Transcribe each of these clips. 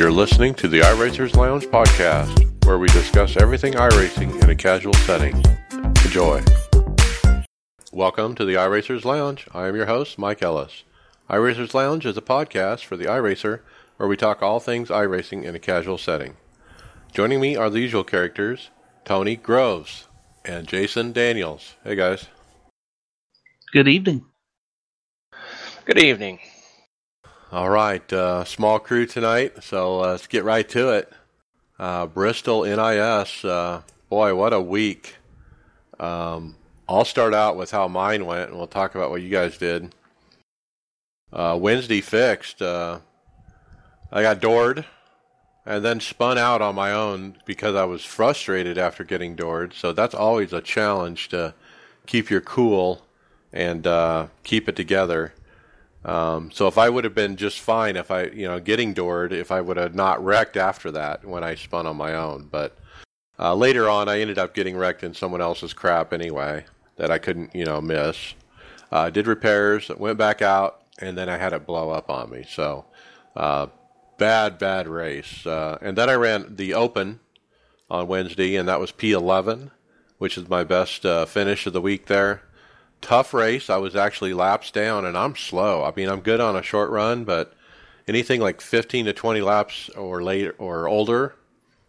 You're listening to the iRacers Lounge podcast, where we discuss everything iRacing in a casual setting. Enjoy. Welcome to the iRacers Lounge. I am your host, Mike Ellis. iRacers Lounge is a podcast for the iRacer where we talk all things iRacing in a casual setting. Joining me are the usual characters Tony Groves and Jason Daniels. Hey, guys. Good evening. Good evening. All right, uh, small crew tonight, so uh, let's get right to it. Uh, Bristol NIS, uh, boy, what a week. Um, I'll start out with how mine went, and we'll talk about what you guys did. Uh, Wednesday fixed. Uh, I got doored, and then spun out on my own because I was frustrated after getting doored. So that's always a challenge to keep your cool and keep it together. Um, so if I would have been just fine if I, you know, getting doored, if I would have not wrecked after that when I spun on my own. But uh, later on, I ended up getting wrecked in someone else's crap anyway that I couldn't, you know, miss. Uh, did repairs, went back out, and then I had it blow up on me. So uh, bad, bad race. Uh, and then I ran the Open on Wednesday, and that was P11, which is my best uh, finish of the week there tough race. I was actually laps down, and I'm slow. I mean, I'm good on a short run, but anything like 15 to 20 laps or later or older,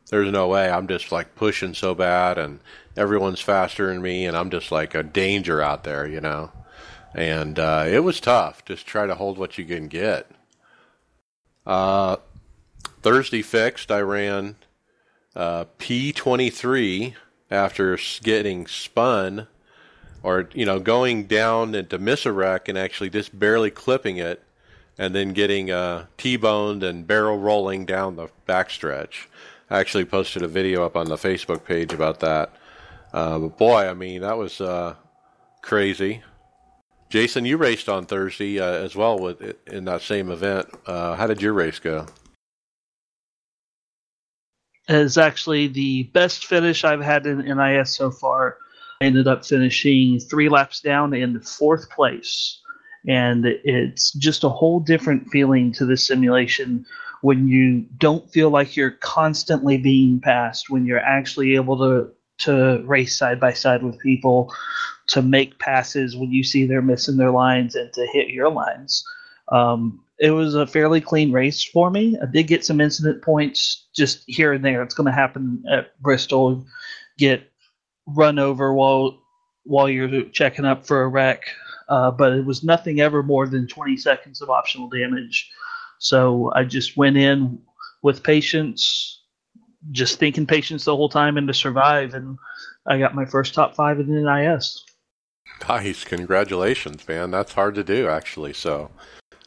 there's no way. I'm just like pushing so bad, and everyone's faster than me, and I'm just like a danger out there, you know. And uh, it was tough. Just try to hold what you can get. Uh, Thursday fixed. I ran uh, P23 after getting spun or you know going down into wreck and actually just barely clipping it and then getting uh, T-boned and barrel rolling down the backstretch. I actually posted a video up on the Facebook page about that. Uh, but boy, I mean that was uh, crazy. Jason, you raced on Thursday uh, as well with in that same event. Uh, how did your race go? It is actually the best finish I've had in NIS so far ended up finishing three laps down in fourth place. And it's just a whole different feeling to the simulation when you don't feel like you're constantly being passed, when you're actually able to, to race side by side with people, to make passes when you see they're missing their lines, and to hit your lines. Um, it was a fairly clean race for me. I did get some incident points just here and there. It's going to happen at Bristol. Get run over while while you're checking up for a wreck, uh, but it was nothing ever more than 20 seconds of optional damage. So I just went in with patience, just thinking patience the whole time and to survive, and I got my first top five in the NIS. Nice, congratulations, man! That's hard to do, actually. So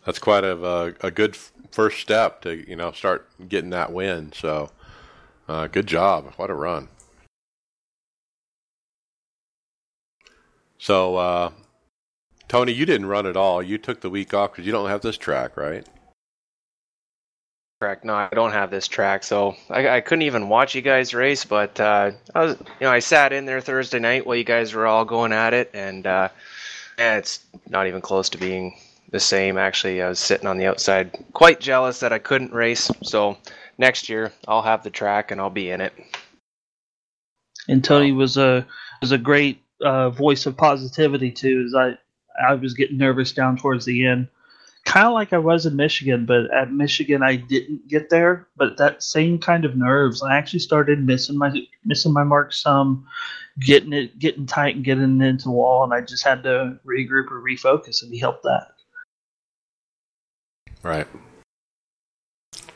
that's quite a a good first step to you know start getting that win. So uh, good job! What a run! So, uh, Tony, you didn't run at all. You took the week off because you don't have this track, right? Correct. No, I don't have this track, so I, I couldn't even watch you guys race. But uh, I was, you know, I sat in there Thursday night while you guys were all going at it, and uh, yeah, it's not even close to being the same. Actually, I was sitting on the outside, quite jealous that I couldn't race. So next year, I'll have the track and I'll be in it. And Tony was a was a great uh, voice of positivity too. Is I I was getting nervous down towards the end, kind of like I was in Michigan, but at Michigan I didn't get there. But that same kind of nerves, I actually started missing my missing my mark some, getting it getting tight and getting into the wall, and I just had to regroup or refocus, and he helped that. Right.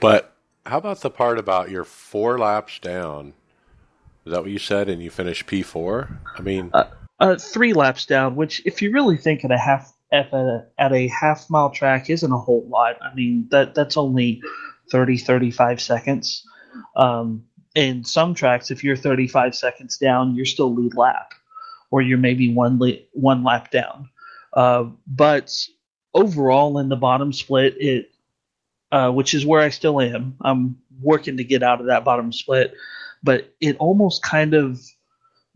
But how about the part about your four laps down? Is that what you said? And you finished P four? I mean, uh, uh, three laps down, which if you really think at a half at a, at a half mile track isn't a whole lot. I mean that that's only 30 35 seconds. Um, in some tracks, if you're 35 seconds down, you're still lead lap, or you're maybe one li- one lap down. Uh, but overall, in the bottom split, it uh, which is where I still am. I'm working to get out of that bottom split but it almost kind of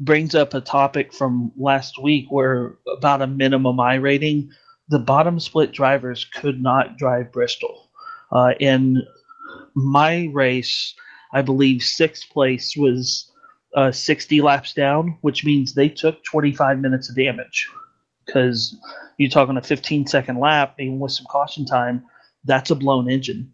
brings up a topic from last week where about a minimum I rating, the bottom split drivers could not drive Bristol. Uh, and my race, I believe sixth place was uh, 60 laps down, which means they took 25 minutes of damage. Because you're talking a 15 second lap, even with some caution time, that's a blown engine.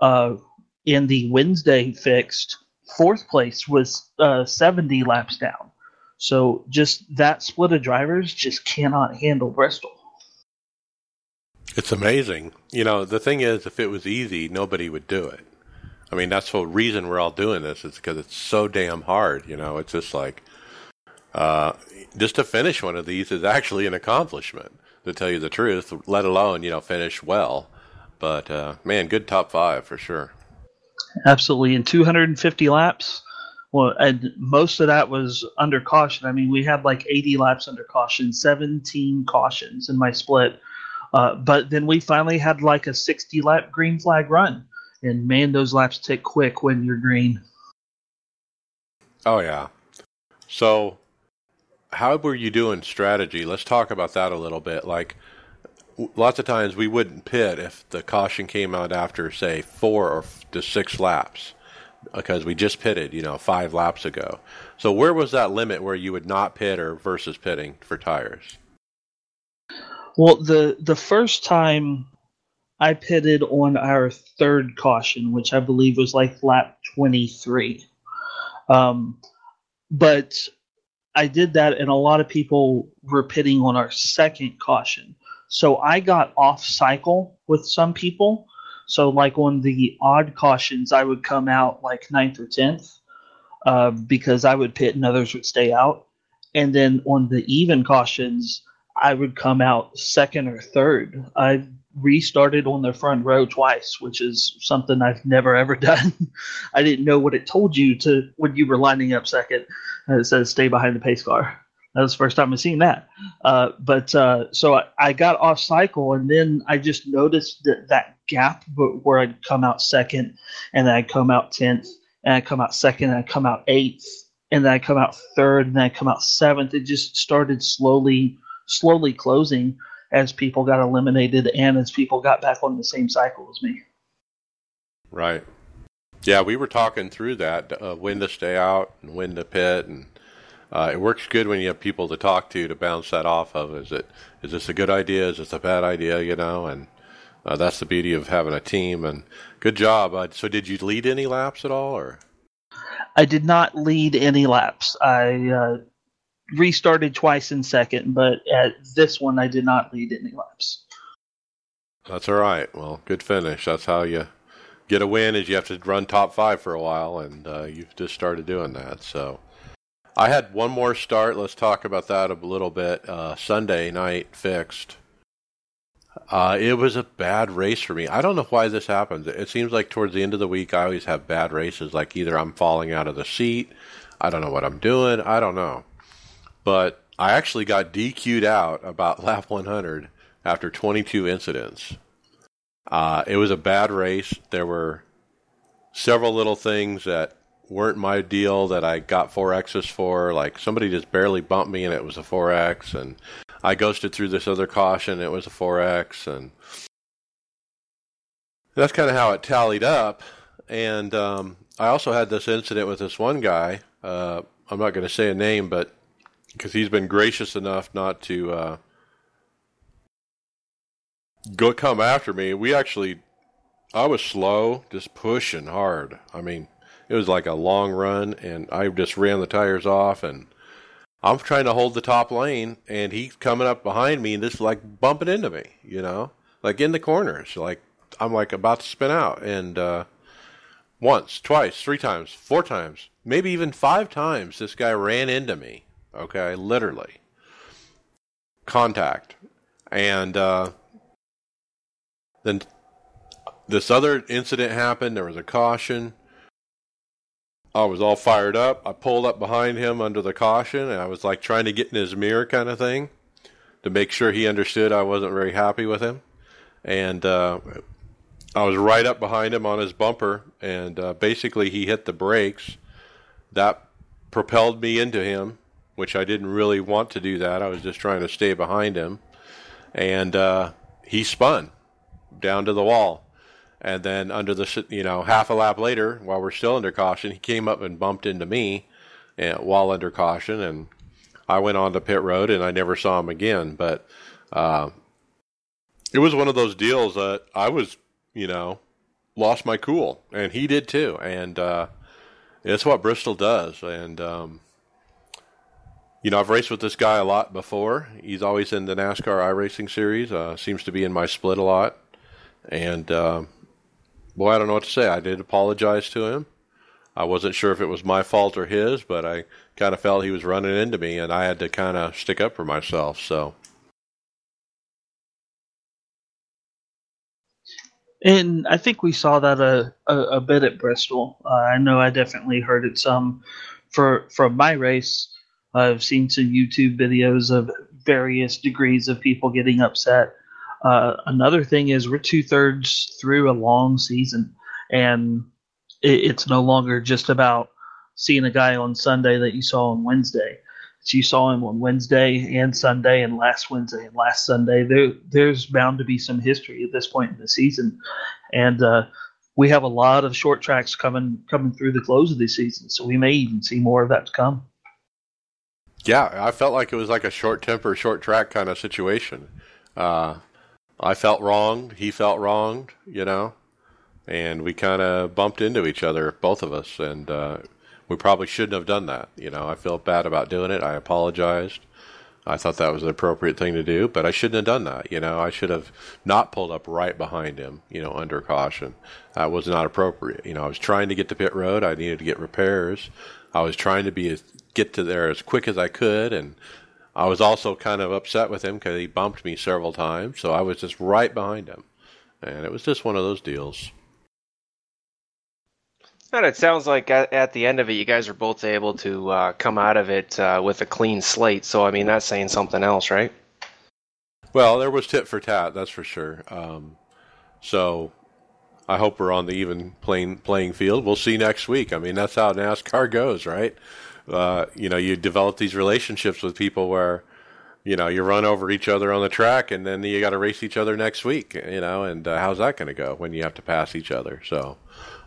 Uh, in the Wednesday fixed, fourth place was uh, 70 laps down. So just that split of drivers just cannot handle Bristol. It's amazing. You know, the thing is, if it was easy, nobody would do it. I mean, that's the reason we're all doing this is because it's so damn hard. You know, it's just like, uh, just to finish one of these is actually an accomplishment, to tell you the truth, let alone, you know, finish well. But, uh, man, good top five for sure. Absolutely. In 250 laps, well, and most of that was under caution. I mean, we had like 80 laps under caution, 17 cautions in my split. Uh, but then we finally had like a 60 lap green flag run. And man, those laps tick quick when you're green. Oh, yeah. So, how were you doing strategy? Let's talk about that a little bit. Like, lots of times we wouldn't pit if the caution came out after, say, four or to six laps because we just pitted, you know, five laps ago. So where was that limit where you would not pit or versus pitting for tires? Well, the the first time I pitted on our third caution, which I believe was like lap 23. Um, but I did that, and a lot of people were pitting on our second caution. So I got off cycle with some people. So, like on the odd cautions, I would come out like ninth or tenth uh, because I would pit and others would stay out. And then on the even cautions, I would come out second or third. I restarted on the front row twice, which is something I've never ever done. I didn't know what it told you to when you were lining up second. It says stay behind the pace car. That was the first time I've seen that. Uh, but uh, so I, I, got off cycle, and then I just noticed that that gap where I'd come out second, and then I'd come out tenth, and I'd come out second, and I'd come out eighth, and then I'd come out third, and then I'd come out seventh. It just started slowly, slowly closing as people got eliminated and as people got back on the same cycle as me. Right. Yeah, we were talking through that uh, when to stay out and when to pit, and uh, it works good when you have people to talk to to bounce that off of. Is it is this a good idea? Is this a bad idea? You know, and uh, that's the beauty of having a team. And good job. Uh, so, did you lead any laps at all, or? I did not lead any laps. I uh, restarted twice in second, but at this one, I did not lead any laps. That's all right. Well, good finish. That's how you get a win. Is you have to run top five for a while, and uh, you've just started doing that. So I had one more start. Let's talk about that a little bit. Uh, Sunday night fixed. Uh, it was a bad race for me. I don't know why this happens. It seems like towards the end of the week, I always have bad races. Like either I'm falling out of the seat, I don't know what I'm doing, I don't know. But I actually got DQ'd out about lap 100 after 22 incidents. Uh, it was a bad race. There were several little things that weren't my deal that I got 4Xs for. Like somebody just barely bumped me and it was a 4X, and I ghosted through this other caution. It was a 4X, and that's kind of how it tallied up. And um, I also had this incident with this one guy. Uh, I'm not going to say a name, but because he's been gracious enough not to uh, go come after me, we actually. I was slow, just pushing hard. I mean, it was like a long run, and I just ran the tires off, and I'm trying to hold the top lane, and he's coming up behind me and just like bumping into me, you know, like in the corners, like I'm like about to spin out, and uh, once, twice, three times, four times, maybe even five times, this guy ran into me. Okay, literally contact, and uh, then this other incident happened. There was a caution I was all fired up. I pulled up behind him under the caution, and I was like trying to get in his mirror, kind of thing, to make sure he understood I wasn't very happy with him. And uh, I was right up behind him on his bumper, and uh, basically he hit the brakes. That propelled me into him, which I didn't really want to do that. I was just trying to stay behind him, and uh, he spun down to the wall And then under the you know half a lap later, while we're still under caution, he came up and bumped into me, and, while under caution, and I went on to pit road and I never saw him again. But uh, it was one of those deals that I was, you know, lost my cool, and he did too. And uh, it's what Bristol does. And um, you know, I've raced with this guy a lot before. He's always in the NASCAR iRacing series. Uh, seems to be in my split a lot. And uh, boy, I don't know what to say. I did apologize to him. I wasn't sure if it was my fault or his, but I kind of felt he was running into me, and I had to kind of stick up for myself. So. And I think we saw that a, a, a bit at Bristol. Uh, I know I definitely heard it some for from my race. I've seen some YouTube videos of various degrees of people getting upset. Uh, another thing is we're two thirds through a long season, and it, it's no longer just about seeing a guy on Sunday that you saw on Wednesday. So you saw him on Wednesday and Sunday, and last Wednesday and last Sunday. There, there's bound to be some history at this point in the season, and uh, we have a lot of short tracks coming coming through the close of the season. So we may even see more of that to come. Yeah, I felt like it was like a short temper, short track kind of situation. Uh, I felt wronged. He felt wronged, you know, and we kind of bumped into each other, both of us, and uh, we probably shouldn't have done that. You know, I felt bad about doing it. I apologized. I thought that was the appropriate thing to do, but I shouldn't have done that. You know, I should have not pulled up right behind him, you know, under caution. That was not appropriate. You know, I was trying to get to pit road. I needed to get repairs. I was trying to be as get to there as quick as I could, and I was also kind of upset with him because he bumped me several times, so I was just right behind him, and it was just one of those deals. And it sounds like at, the end of it, you guys are both able to uh, come out of it uh, with a clean slate. So I mean, that's saying something else, right? Well, there was tit for tat, that's for sure. Um, so I hope we're on the even playing playing field. We'll see next week. I mean, that's how NASCAR goes, right? Uh, you know, you develop these relationships with people where, you know, you run over each other on the track, and then you got to race each other next week. You know, and uh, how's that going to go when you have to pass each other? So,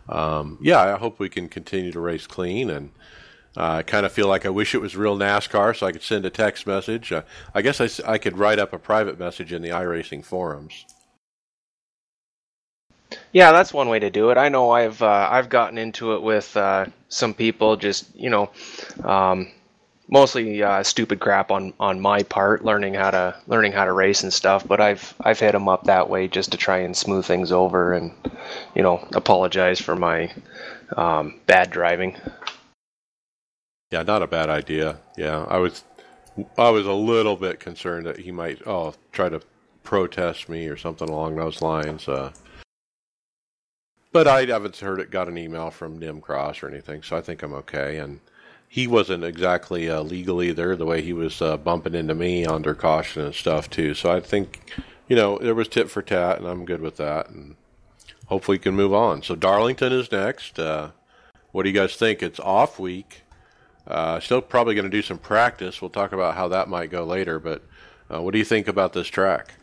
um, yeah, I hope we can continue to race clean and. Uh, I kind of feel like I wish it was real NASCAR so I could send a text message. Uh, I guess I, I could write up a private message in the iRacing forums. Yeah, that's one way to do it. I know I've uh, I've gotten into it with uh, some people, just you know, um, mostly uh, stupid crap on, on my part, learning how to learning how to race and stuff. But I've I've hit them up that way just to try and smooth things over and you know apologize for my um, bad driving. Yeah, not a bad idea. Yeah, I was I was a little bit concerned that he might oh try to protest me or something along those lines. Uh, but I haven't heard it. Got an email from Nim Cross or anything, so I think I'm okay. And he wasn't exactly uh, legal either. The way he was uh, bumping into me under caution and stuff too. So I think, you know, there was tit for tat, and I'm good with that. And hopefully, we can move on. So Darlington is next. Uh, what do you guys think? It's off week. Uh, still probably going to do some practice. We'll talk about how that might go later. But uh, what do you think about this track?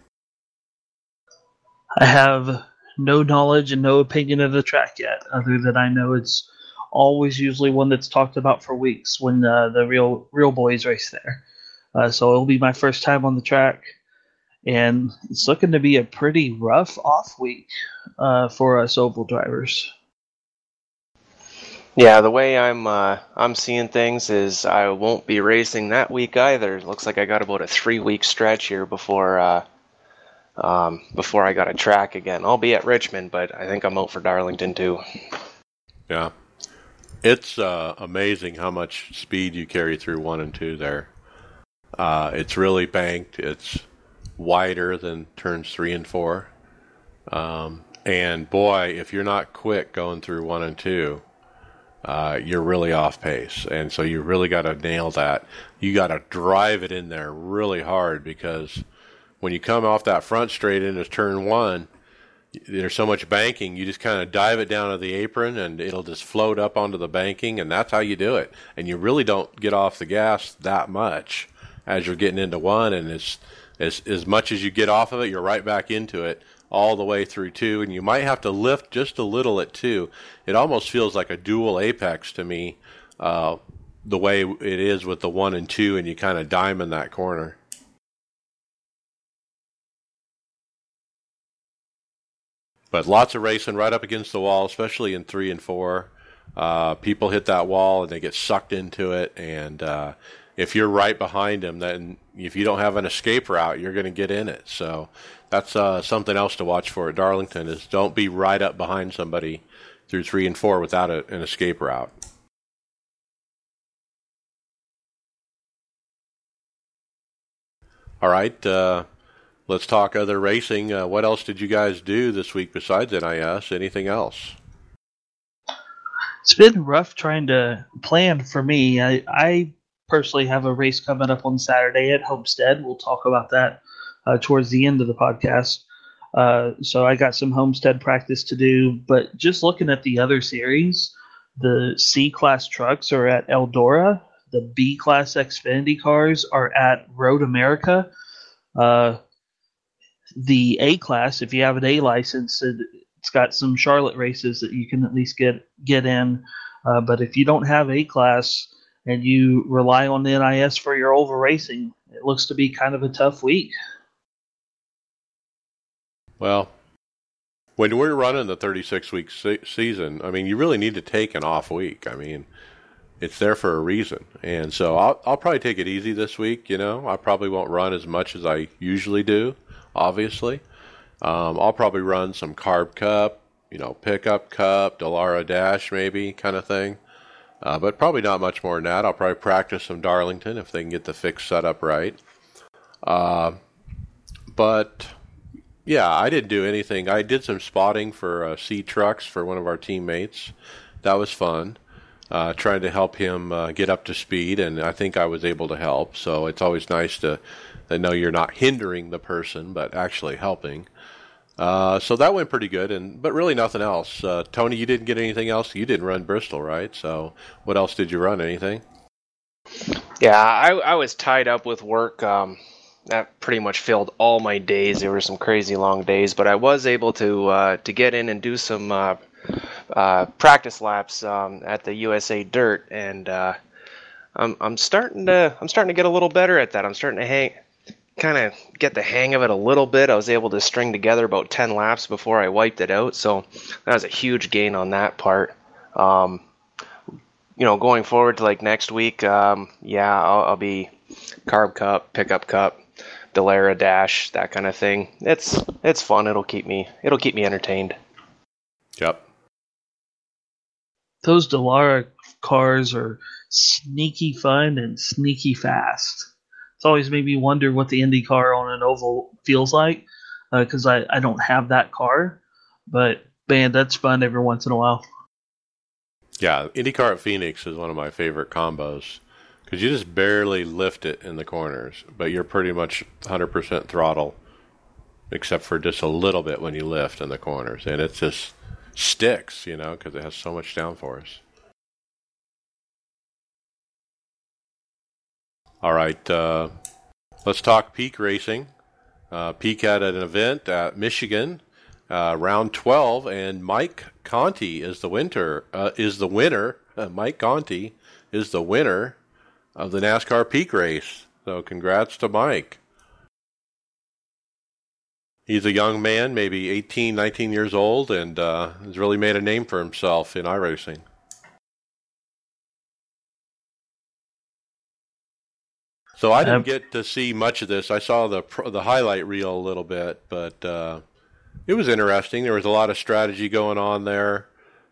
I have no knowledge and no opinion of the track yet, other than I know it's always usually one that's talked about for weeks when uh, the real real boys race there. Uh, so it'll be my first time on the track, and it's looking to be a pretty rough off week uh, for us oval drivers. Yeah, the way I'm uh, I'm seeing things is I won't be racing that week either. Looks like I got about a three week stretch here before uh, um, before I got a track again. I'll be at Richmond, but I think I'm out for Darlington too. Yeah, it's uh, amazing how much speed you carry through one and two there. Uh, it's really banked. It's wider than turns three and four. Um, and boy, if you're not quick going through one and two, uh, you're really off pace. And so you really got to nail that. You got to drive it in there really hard because when you come off that front straight into turn one, there's so much banking, you just kind of dive it down to the apron and it'll just float up onto the banking, and that's how you do it. And you really don't get off the gas that much as you're getting into one, and as as as much as you get off of it, you're right back into it all the way through two, and you might have to lift just a little at two. It almost feels like a dual apex to me, uh, the way it is with the one and two, and you kind of diamond that corner. But lots of racing right up against the wall, especially in three and four. Uh, people hit that wall and they get sucked into it, and uh, if you're right behind them, then if you don't have an escape route, you're going to get in it. So that's uh, something else to watch for at Darlington is don't be right up behind somebody through three and four without a, an escape route. All right, uh, let's talk other racing. Uh, what else did you guys do this week besides NIS? Anything else? It's been rough trying to plan for me. I, I personally have a race coming up on Saturday at Homestead. We'll talk about that uh, towards the end of the podcast. Uh, so I got some Homestead practice to do, but just looking at the other series, the C class trucks are at Eldora. The B class Xfinity cars are at Road America. Uh, the A class, if you have an A license, it, it's got some Charlotte races that you can at least get get in. Uh, but if you don't have A class and you rely on the NIS for your oval racing, it looks to be kind of a tough week. Well, when we're running the 36 week se- season, I mean, you really need to take an off week. I mean, it's there for a reason. And so I'll, I'll probably take it easy this week. You know, I probably won't run as much as I usually do, obviously. Um, I'll probably run some carb cup, you know, pickup cup, Dallara dash maybe kind of thing. Uh, but probably not much more than that. I'll probably practice some Darlington if they can get the fix set up right. Uh, but yeah, I didn't do anything. I did some spotting for uh, C trucks for one of our teammates. That was fun. Uh, trying to help him uh, get up to speed, and I think I was able to help. So it's always nice to, to know you're not hindering the person, but actually helping. Uh, so that went pretty good, and but really nothing else. Uh, Tony, you didn't get anything else. You didn't run Bristol, right? So what else did you run? Anything? Yeah, I, I was tied up with work. Um, that pretty much filled all my days. There were some crazy long days, but I was able to uh, to get in and do some uh, uh, practice laps um, at the USA Dirt, and uh, I'm I'm starting to I'm starting to get a little better at that. I'm starting to hang kind of get the hang of it a little bit. I was able to string together about 10 laps before I wiped it out, so that was a huge gain on that part. Um, you know, going forward to like next week, um, yeah, I'll, I'll, be carb cup, pickup cup, Dallara dash, that kind of thing. It's it's fun. It'll keep me it'll keep me entertained. Yep. Those Dallara cars are sneaky fun and sneaky fast it's always made me wonder what the Indy car on an oval feels like because uh, I, I don't have that car. But man, that's fun every once in a while. Yeah, IndyCar at Phoenix is one of my favorite combos because you just barely lift it in the corners, but you're pretty much 100% throttle, except for just a little bit when you lift in the corners, and it just sticks, you know, because it has so much downforce. All right, uh, let's talk peak racing. Uh, peak had an event at Michigan, uh, round 12, and Mike Conti is the winner. Uh, is the winner. Mike Conti is the winner of the NASCAR Peak race. So, congrats to Mike. He's a young man, maybe 18, 19 years old, and uh, has really made a name for himself in iRacing. So I didn't get to see much of this. I saw the the highlight reel a little bit, but uh, it was interesting. There was a lot of strategy going on there.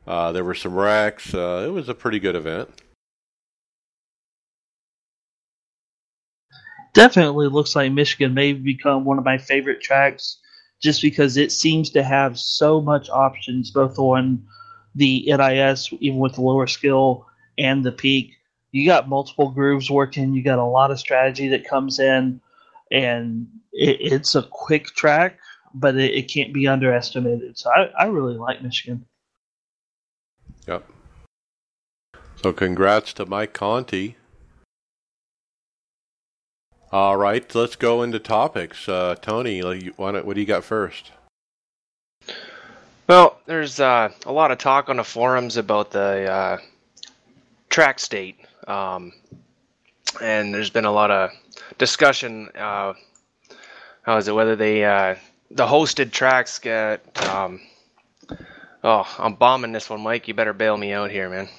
Uh, there were some wrecks. Uh, it was a pretty good event. Definitely looks like Michigan may become one of my favorite tracks just because it seems to have so much options both on the NIS, even with the lower skill, and the peak you got multiple grooves working. You got a lot of strategy that comes in, and it, it's a quick track, but it, it, can't be underestimated. So I, I really like Michigan. Yep. So congrats to Mike Conti. All right, let's go into topics. Uh, Tony, what do you got first? Well, there's uh, a lot of talk on the forums about the uh, track state, um, and there's been a lot of discussion. Uh, how is it? Whether they uh, the hosted tracks get. Um, oh, I'm bombing this one, Mike. You better bail me out here, man.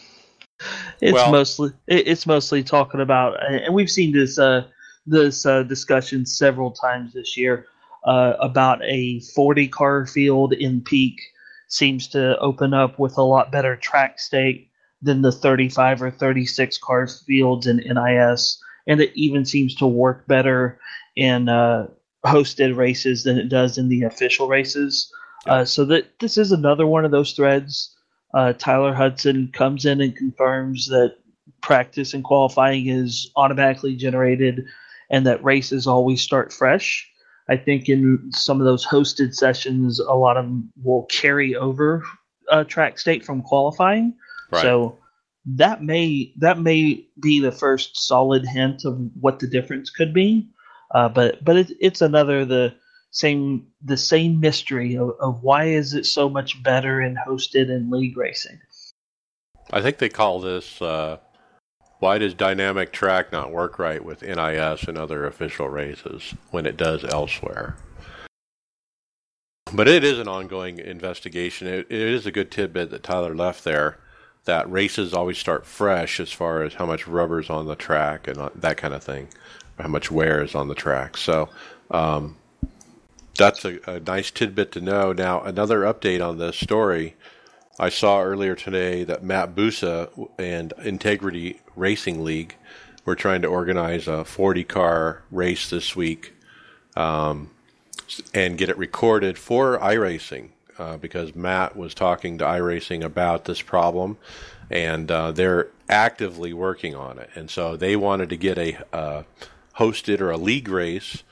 It's Well- mostly it- it's mostly talking about, and we've seen this uh, this uh, discussion several times this year uh, about a 40 car field in peak seems to open up with a lot better track state than the 35 or 36 car fields in NIS, and it even seems to work better in uh, hosted races than it does in the official races. Uh, so that this is another one of those threads uh, Tyler Hudson comes in and confirms that practice and qualifying is automatically generated and that races always start fresh. I think in some of those hosted sessions, a lot of them will carry over uh, track state from qualifying. Right. So that may that may be the first solid hint of what the difference could be. Uh, but but it, it's another the same the same mystery of, of why is it so much better in hosted and league racing. I think they call this uh, why does dynamic track not work right with NIS and other official races when it does elsewhere? But it is an ongoing investigation. It, it is a good tidbit that Tyler left there that races always start fresh as far as how much rubber's on the track and uh, that kind of thing, how much wear is on the track. So um, that's a, a nice tidbit to know. Now, another update on this story. I saw earlier today that Matt Busa and Integrity Racing League were trying to organize a 40 car race this week um, and get it recorded for iRacing uh, because Matt was talking to iRacing about this problem and uh, they're actively working on it. And so they wanted to get a uh, hosted or a league race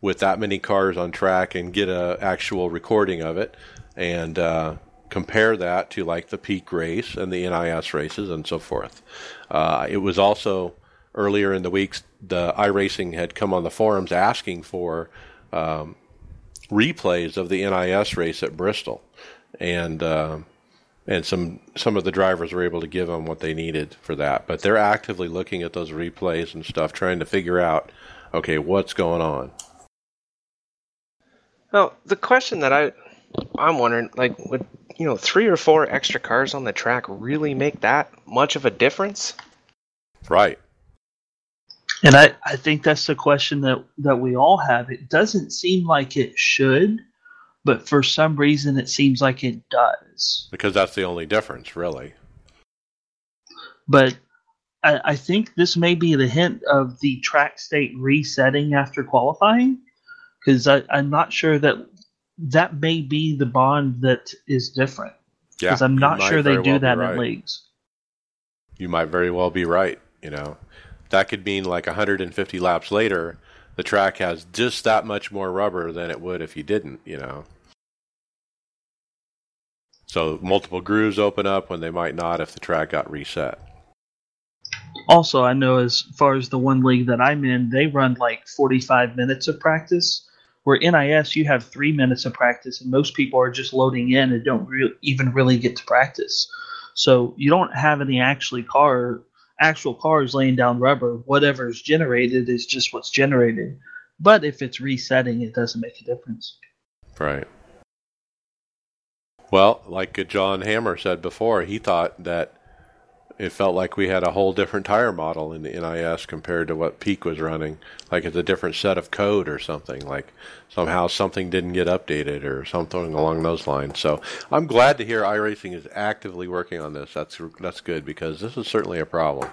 with that many cars on track and get a actual recording of it and uh, compare that to like the peak race and the NIS races and so forth. Uh, it was also earlier in the week the iRacing had come on the forums asking for um, replays of the NIS race at Bristol, and uh, and some some of the drivers were able to give them what they needed for that. But they're actively looking at those replays and stuff, trying to figure out, okay, what's going on. Well, the question that I I'm wondering, like, would you know three or four extra cars on the track really make that much of a difference? Right. And I, I think that's the question that, that we all have. It doesn't seem like it should, but for some reason it seems like it does. Because that's the only difference, really. But I, I think this may be the hint of the track state resetting after qualifying, because I'm not sure that that may be the bond that is different. Yeah. Because I'm not sure they do well that right. in leagues. You might very well be right. You know, that could mean like 150 laps later, the track has just that much more rubber than it would if you didn't. You know. So multiple grooves open up when they might not if the track got reset. Also, I know as far as the one league that I'm in, they run like 45 minutes of practice. Where NIS, you have three minutes of practice, and most people are just loading in and don't re- even really get to practice. So you don't have any actually car actual cars laying down rubber. Whatever is generated is just what's generated. But if it's resetting, it doesn't make a difference. Right. Well, like John Hammer said before, he thought that it felt like we had a whole different tire model in the NIS compared to what Peak was running. Like it's a different set of code or something. Like somehow something didn't get updated or something along those lines. So I'm glad to hear iRacing is actively working on this. That's that's good because this is certainly a problem.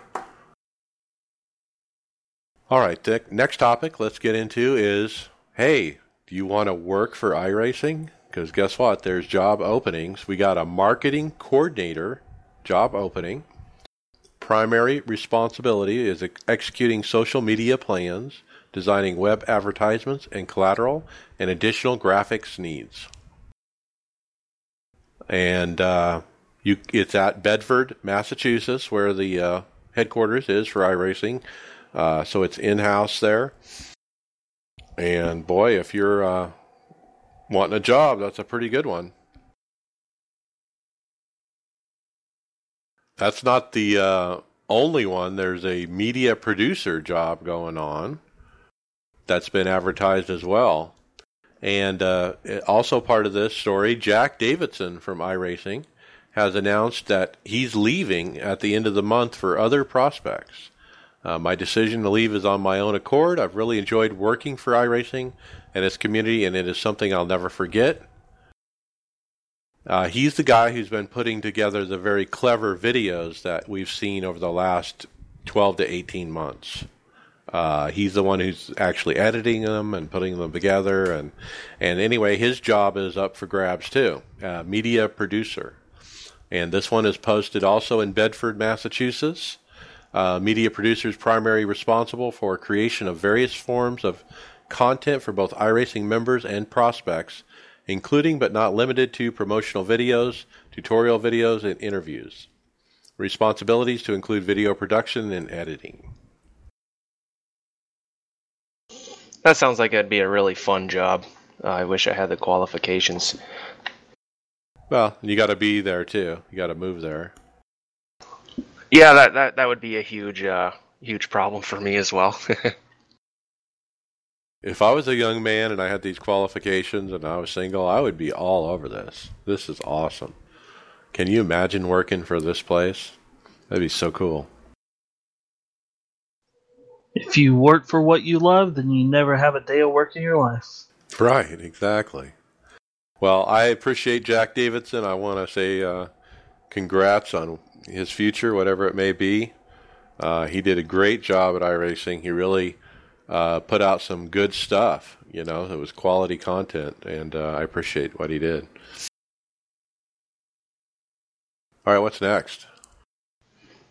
All right, the next topic let's get into is hey, do you want to work for iRacing? Because guess what? There's job openings. We got a marketing coordinator job opening. Primary responsibility is ex- executing social media plans, designing web advertisements and collateral, and additional graphics needs. And uh, you, it's at Bedford, Massachusetts, where the uh, headquarters is for iRacing. Uh, so it's in house there. And boy, if you're uh, wanting a job, that's a pretty good one. That's not the uh, only one. There's a media producer job going on that's been advertised as well. And uh, also part of this story, Jack Davidson from iRacing has announced that he's leaving at the end of the month for other prospects. Uh, my decision to leave is on my own accord. I've really enjoyed working for iRacing and its community, and it is something I'll never forget. Uh, he's the guy who's been putting together the very clever videos that we've seen over the last 12 to 18 months. Uh, he's the one who's actually editing them and putting them together, and and anyway, his job is up for grabs too. Uh, media producer, and this one is posted also in Bedford, Massachusetts. Uh, media producers primarily responsible for creation of various forms of content for both iRacing members and prospects, including but not limited to promotional videos, tutorial videos, and interviews. Responsibilities to include video production and editing. That sounds like it'd be a really fun job. Uh, I wish I had the qualifications. Well, you got to be there too. You got to move there. Yeah, that, that that would be a huge uh, huge problem for me as well. if I was a young man and I had these qualifications and I was single, I would be all over this. This is awesome. Can you imagine working for this place? That'd be so cool. If you work for what you love, then you never have a day of work in your life. Right, exactly. Well, I appreciate Jack Davidson. I want to say uh, congrats on his future, whatever it may be. Uh, he did a great job at iRacing. He really uh, put out some good stuff. You know, it was quality content, and uh, I appreciate what he did. All right, what's next?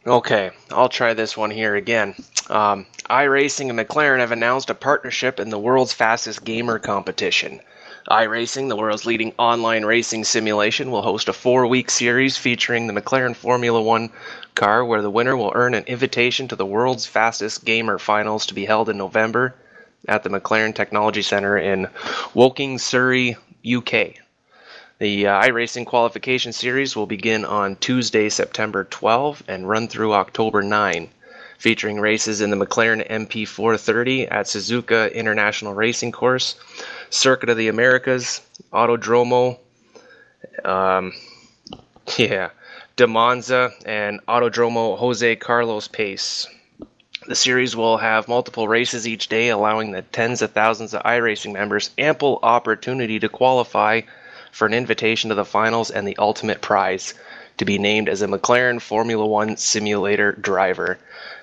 Okay, I'll try this one here again. Um, iRacing and McLaren have announced a partnership in the world's fastest gamer competition. iRacing, the world's leading online racing simulation, will host a four week series featuring the McLaren Formula One car, where the winner will earn an invitation to the world's fastest gamer finals to be held in November at the McLaren Technology Centre in Woking, Surrey, UK. The uh, iRacing qualification series will begin on Tuesday, September 12 and run through October 9, featuring races in the McLaren MP4-30 at Suzuka International Racing Course, Circuit of the Americas, Autodromo, um, yeah, De Monza, and Autodromo Jose Carlos Pace. The series will have multiple races each day, allowing the tens of thousands of iRacing members ample opportunity to qualify for an invitation to the finals and the ultimate prize to be named as a McLaren Formula One simulator driver.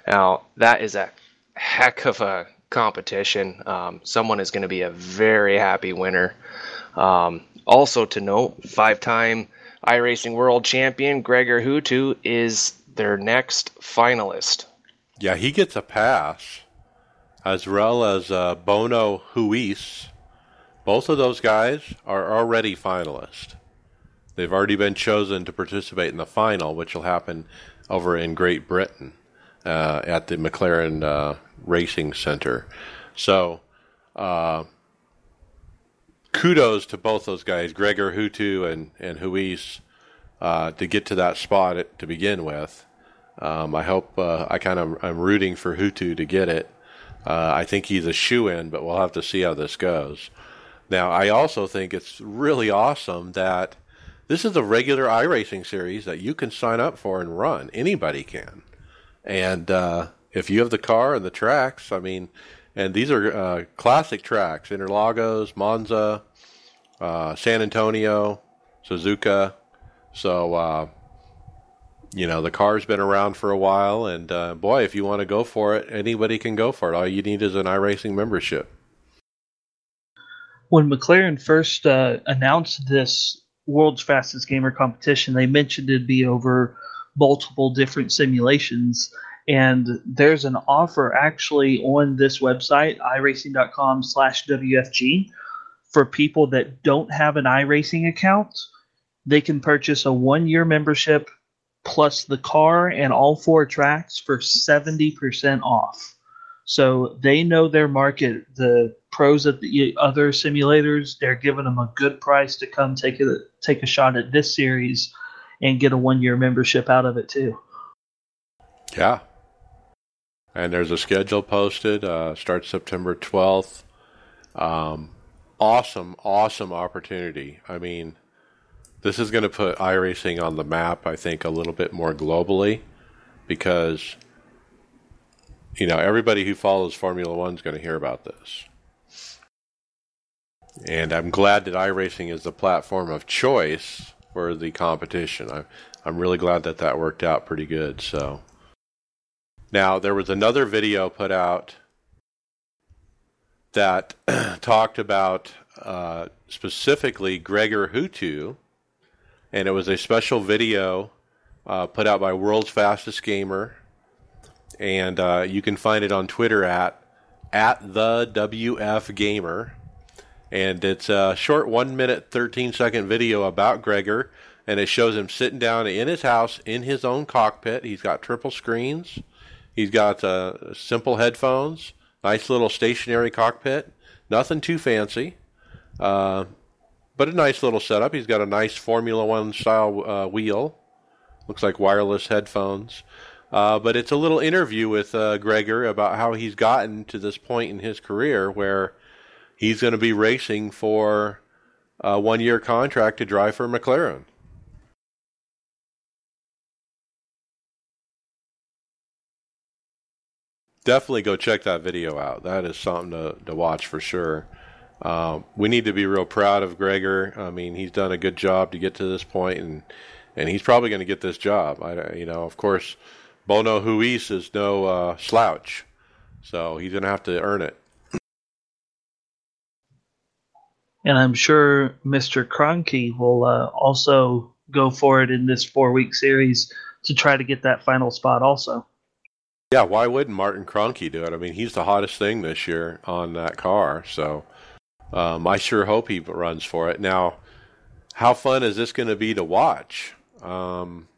Now, that is a heck of a competition. Um, someone is going to be a very happy winner. Um, also, to note, five time iRacing World Champion Greger Huttu is their next finalist. Yeah, he gets a pass, as well as uh, Bono Huis both of those guys are already finalists. They've already been chosen to participate in the final, which will happen over in Great Britain uh, at the McLaren uh, Racing Center. So, uh, kudos to both those guys, Greger Huttu and and Huis, uh, to get to that spot to begin with. Um, I hope uh, I kind of I'm rooting for Huttu to get it. Uh, I think he's a shoe in, but we'll have to see how this goes. Now, I also think it's really awesome that this is a regular iRacing series that you can sign up for and run. Anybody can. And uh, if you have the car and the tracks, I mean, and these are uh, classic tracks Interlagos, Monza, uh, San Antonio, Suzuka. So, uh, you know, the car's been around for a while. And uh, boy, if you want to go for it, anybody can go for it. All you need is an iRacing membership when McLaren first uh, announced this world's fastest gamer competition, they mentioned it'd be over multiple different simulations. And there's an offer actually on this website, iRacing.com slash WFG, for people that don't have an iRacing account. They can purchase a one year membership plus the car and all four tracks for 70% off. So they know their market. The pros at the other simulators, they're giving them a good price to come take a take a shot at this series and get a one year membership out of it too. Yeah. And there's a schedule posted. Uh, starts September 12th. Um, awesome, awesome opportunity. I mean, this is going to put iRacing on the map, I think, a little bit more globally because, you know, everybody who follows Formula One is going to hear about this. And I'm glad that iRacing is the platform of choice for the competition. I, I'm really glad that that worked out pretty good. So now there was another video put out that talked about uh, specifically Greger Huttu, and it was a special video uh, put out by World's Fastest Gamer, and uh, you can find it on Twitter at at the WF Gamer, and it's a short one minute thirteen second video about Gregor and it shows him sitting down in his house in his own cockpit. He's got triple screens. He's got uh, simple headphones, nice little stationary cockpit, nothing too fancy, uh, but a nice little setup. He's got a nice Formula One style uh, wheel, looks like wireless headphones. Uh, but it's a little interview with uh, Greger about how he's gotten to this point in his career where he's going to be racing for a one year contract to drive for McLaren. Definitely go check that video out. That is something to, to watch for sure. Um, we need to be real proud of Greger. I mean, he's done a good job to get to this point, and and he's probably going to get this job. I, you know, of course, Bono Huis is no uh, slouch, so he's going to have to earn it. And I'm sure Mr. Kroenke will uh, also go for it in this four week series to try to get that final spot also. Yeah, why wouldn't Martin Kroenke do it? I mean, he's the hottest thing this year on that car, so um, I sure hope he runs for it. Now, how fun is this going to be to watch? Um,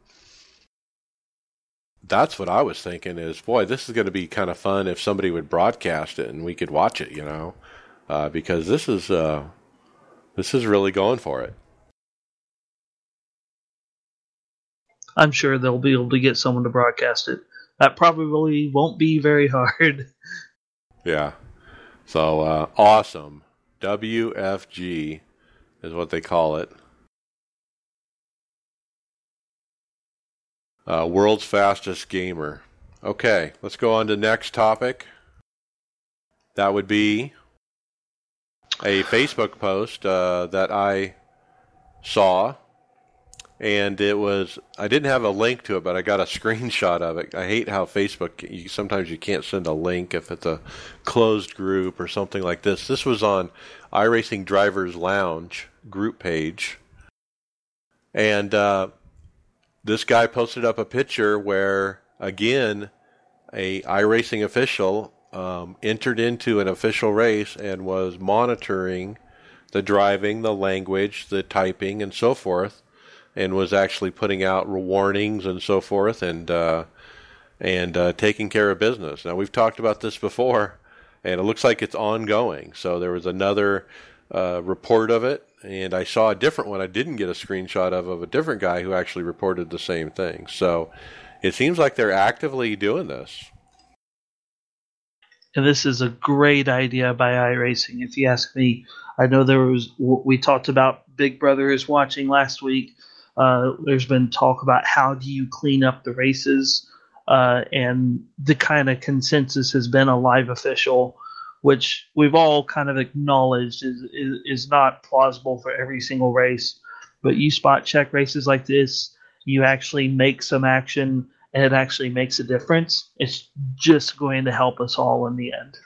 that's what I was thinking. Is boy, this is going to be kind of fun if somebody would broadcast it and we could watch it, you know, uh, because this is uh, this is really going for it. I'm sure they'll be able to get someone to broadcast it that probably won't be very hard. Yeah. So uh, awesome. WFG is what they call it. Uh, world's fastest gamer. Okay, let's go on to next topic. That would be a Facebook post uh, that I saw and it was I didn't have a link to it, but I got a screenshot of it. I hate how Facebook you, sometimes you can't send a link if it's a closed group or something like this. This was on iRacing Drivers Lounge group page, and uh, this guy posted up a picture where again a iRacing official um, entered into an official race and was monitoring the driving, the language, the typing, and so forth and was actually putting out warnings and so forth and uh, and uh, taking care of business. Now we've talked about this before, and it looks like it's ongoing. So there was another uh, report of it, and I saw a different one. I didn't get a screenshot of of a different guy who actually reported the same thing. So it seems like they're actively doing this. And this is a great idea by iRacing, if you ask me. I know there was we talked about Big Brother is watching last week uh, there's been talk about how do you clean up the races, uh, and the kind of consensus has been a live official, which we've all kind of acknowledged is, is, is not plausible for every single race. But you spot check races like this, you actually make some action, and it actually makes a difference. It's just going to help us all in the end.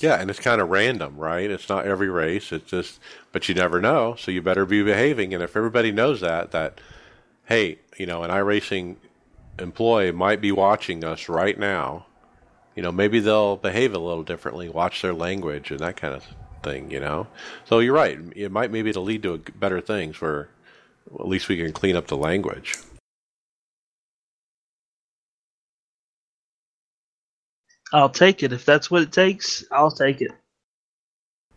Yeah, and it's kind of random, right? It's not every race. It's just, but you never know, so you better be behaving. And if everybody knows that, that, hey, you know, an iRacing employee might be watching us right now, you know, maybe they'll behave a little differently, watch their language and that kind of thing, you know. So you're right. It might maybe to lead to better things where at least we can clean up the language. I'll take it. If that's what it takes, I'll take it.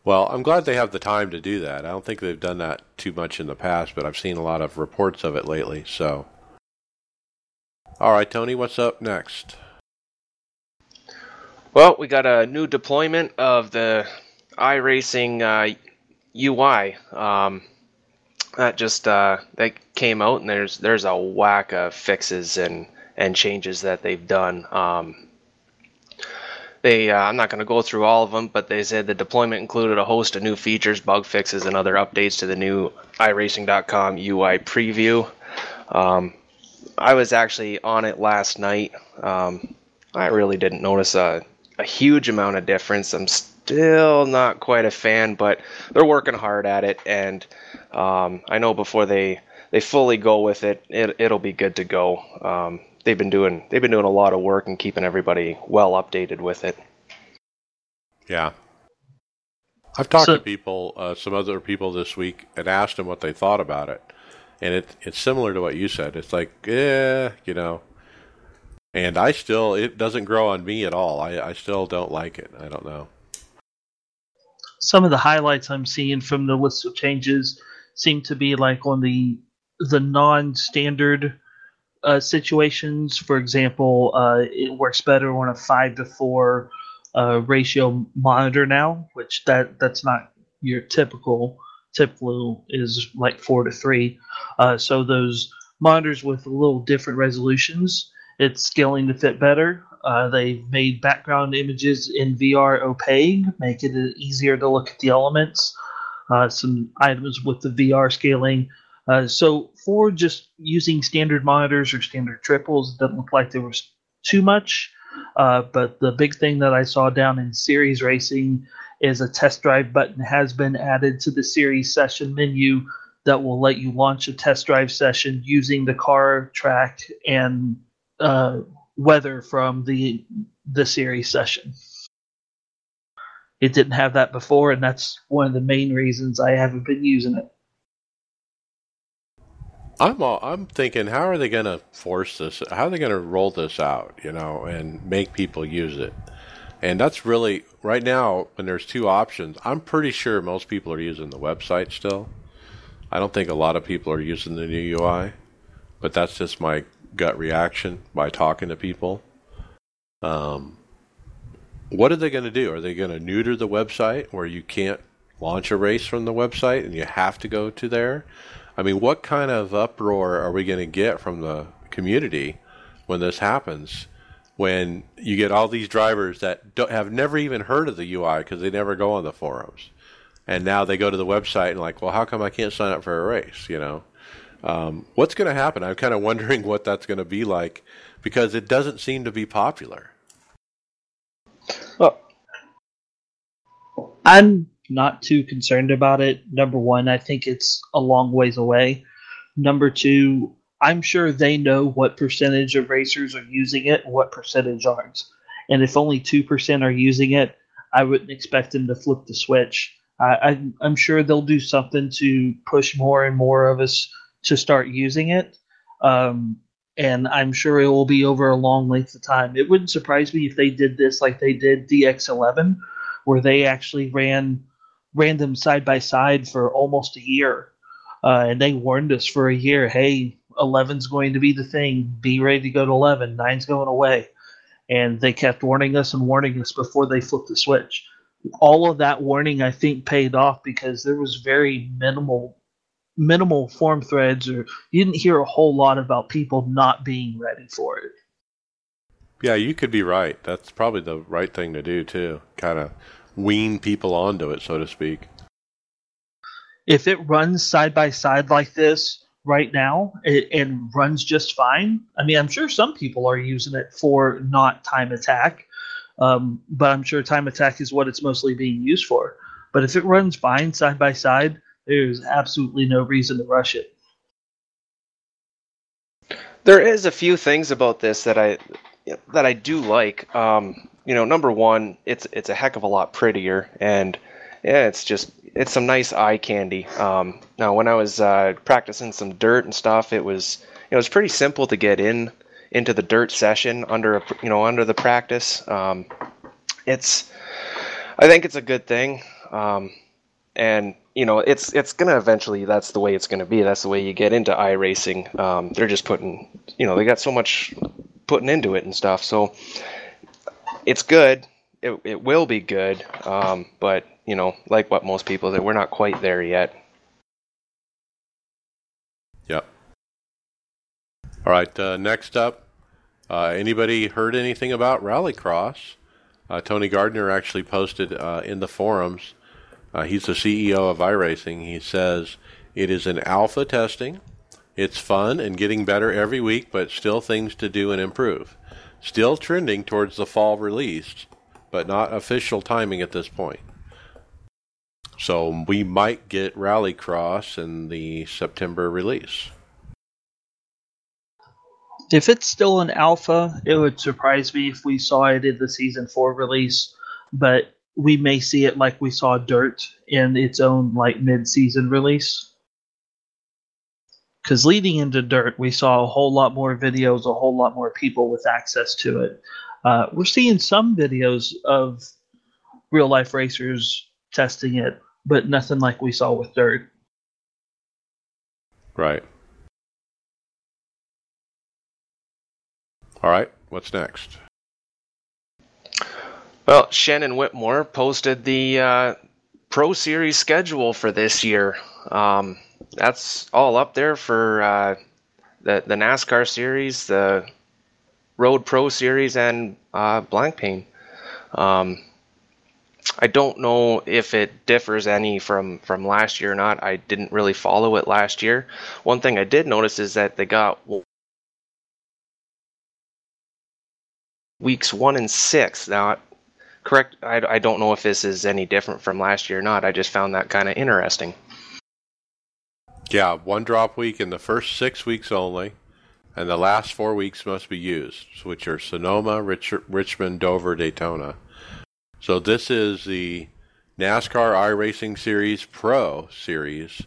Well, I'm glad they have the time to do that. I don't think they've done that too much in the past, but I've seen a lot of reports of it lately. So, All right, Tony, what's up next? Well, we got a new deployment of the iRacing uh, UI. Um, that just uh, that came out, and there's there's a whack of fixes and and changes that they've done. Um, they uh, I'm not going to go through all of them, but they said the deployment included a host of new features, bug fixes, and other updates to the new iRacing.com UI preview. Um, I was actually on it last night. Um, I really didn't notice a, a huge amount of difference. I'm still not quite a fan, but they're working hard at it, and um, I know before they they fully go with it, it it'll be good to go. Um, they've been doing they've been doing a lot of work and keeping everybody well updated with it. Yeah, I've talked So- to people, uh, some other people this week, and asked them what they thought about it, and it it's similar to what you said. It's like, yeah, you know, and I still it doesn't grow on me at all. I I still don't like it. I don't know. some of the highlights I'm seeing from the list of changes seem to be like on the the non-standard uh, situations. For example, uh, it works better on a five to four uh, ratio monitor now, which that that's not your typical. Typical is like four to three. Uh, so those monitors with a little different resolutions, it's scaling to fit better. Uh, they've made background images in VR opaque, making it easier to look at the elements. Uh, some items with the VR scaling. Uh, so for just using standard monitors or standard triples, it doesn't look like there was too much. Uh, but the big thing that I saw down in series racing is a test drive button has been added to the series session menu that will let you launch a test drive session using the car track and uh, weather from the the series session. It didn't have that before, and that's one of the main reasons I haven't been using it. I'm all, I'm thinking, how are they going to force this? How are they going to roll this out? You know, and make people use it? And that's really right now when there's two options. I'm pretty sure most people are using the website still. I don't think a lot of people are using the new UI, but that's just my gut reaction by talking to people. Um, what are they going to do? Are they going to neuter the website where you can't launch a race from the website and you have to go to there? I mean, what kind of uproar are we going to get from the community when this happens? When you get all these drivers that have never even heard of the UI because they never go on the forums, and now they go to the website and like, well, how come I can't sign up for a race? You know, um, what's going to happen? I'm kind of wondering what that's going to be like because it doesn't seem to be popular. Well, I'm not too concerned about it. Number one, I think it's a long ways away. Number two, I'm sure they know what percentage of racers are using it and what percentage aren't. And if only 2% are using it, I wouldn't expect them to flip the switch. I, I'm sure they'll do something to push more and more of us to start using it. Um, and I'm sure it will be over a long length of time. It wouldn't surprise me if they did this like they did DX11, where they actually ran ran them side by side for almost a year, uh, and they warned us for a year. Hey, 11's going to be the thing. Be ready to go to 11. Nine's going away, and they kept warning us and warning us before they flipped the switch. All of that warning, I think, paid off because there was very minimal minimal form threads or you didn't hear a whole lot about people not being ready for it. Yeah, you could be right. That's probably the right thing to do too. Kind of wean people onto it, so to speak. If it runs side by side like this right now it, and runs just fine, I mean, I'm sure some people are using it for not time attack, um, but I'm sure time attack is what it's mostly being used for. But if it runs fine side by side, there's absolutely no reason to rush it. There is a few things about this that I that I do like. Um, you know, number one, it's it's a heck of a lot prettier, and yeah, it's just it's some nice eye candy. Um, now, when I was uh, practicing some dirt and stuff, it was you it was pretty simple to get in into the dirt session under a you know under the practice. Um, it's I think it's a good thing, um, and you know, it's it's gonna eventually. That's the way it's gonna be. That's the way you get into iRacing. Um, they're just putting, you know, they got so much putting into it and stuff. So it's good. It it will be good. Um, but you know, like what most people that we're not quite there yet. Yep. All right. Uh, next up, uh, anybody heard anything about Rallycross? Uh, Tony Gardner actually posted uh, in the forums. Uh, he's the CEO of iRacing. He says it is in alpha testing. It's fun and getting better every week, but still things to do and improve. Still trending towards the fall release, but not official timing at this point. So we might get Rallycross in the September release. If it's still an alpha, it would surprise me if we saw it in the season four release, but we may see it like we saw Dirt in its own like mid-season release. Because leading into Dirt, we saw a whole lot more videos, a whole lot more people with access to it. Uh, we're seeing some videos of real life racers testing it, but nothing like we saw with Dirt. Right. All right. What's next? Well, Shannon Whitmore posted the uh, Pro Series schedule for this year. Um, that's all up there for uh, the the NASCAR Series, the Road Pro Series, and uh, Blancpain. Um, I don't know if it differs any from from last year or not. I didn't really follow it last year. One thing I did notice is that they got weeks one and six. Now, correct, I, I don't know if this is any different from last year or not. I just found that kind of interesting. Yeah, one drop week in the first six weeks only, and the last four weeks must be used, which are Sonoma, Rich- Richmond, Dover, Daytona. So this is the NASCAR iRacing Series Pro Series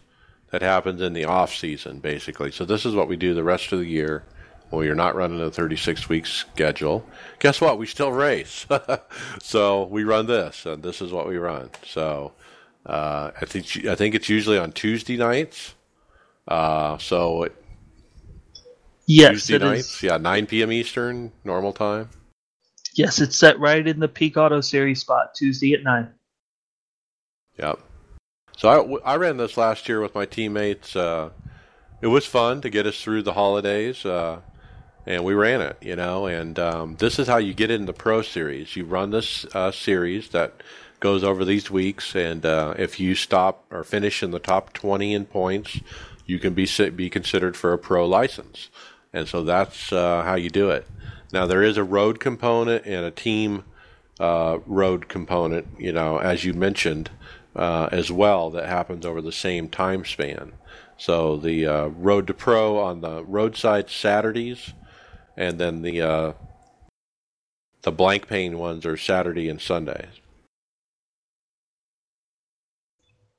that happens in the off season, basically. So this is what we do the rest of the year well, you're not running a 36 week schedule. Guess what? We still race. so we run this, and this is what we run. So uh, I think I think it's usually on Tuesday nights. Uh, so it, yes, Tuesday nights, is. yeah, 9 p.m. Eastern, normal time. Yes, it's set right in the Peak Auto Series spot, Tuesday at nine. Yep. So I, I ran this last year with my teammates. Uh, it was fun to get us through the holidays. Uh, and we ran it, you know. And um, this is how you get in the Pro Series. You run this uh, series that goes over these weeks, and uh, if you stop or finish in the top 20 in points, you can be be considered for a pro license. And so that's uh, how you do it. Now there is a road component and a team uh, road component, you know, as you mentioned uh, as well, that happens over the same time span. So the uh, road to pro on the roadside Saturdays and then the uh, the Blancpain ones are Saturday and Sundays.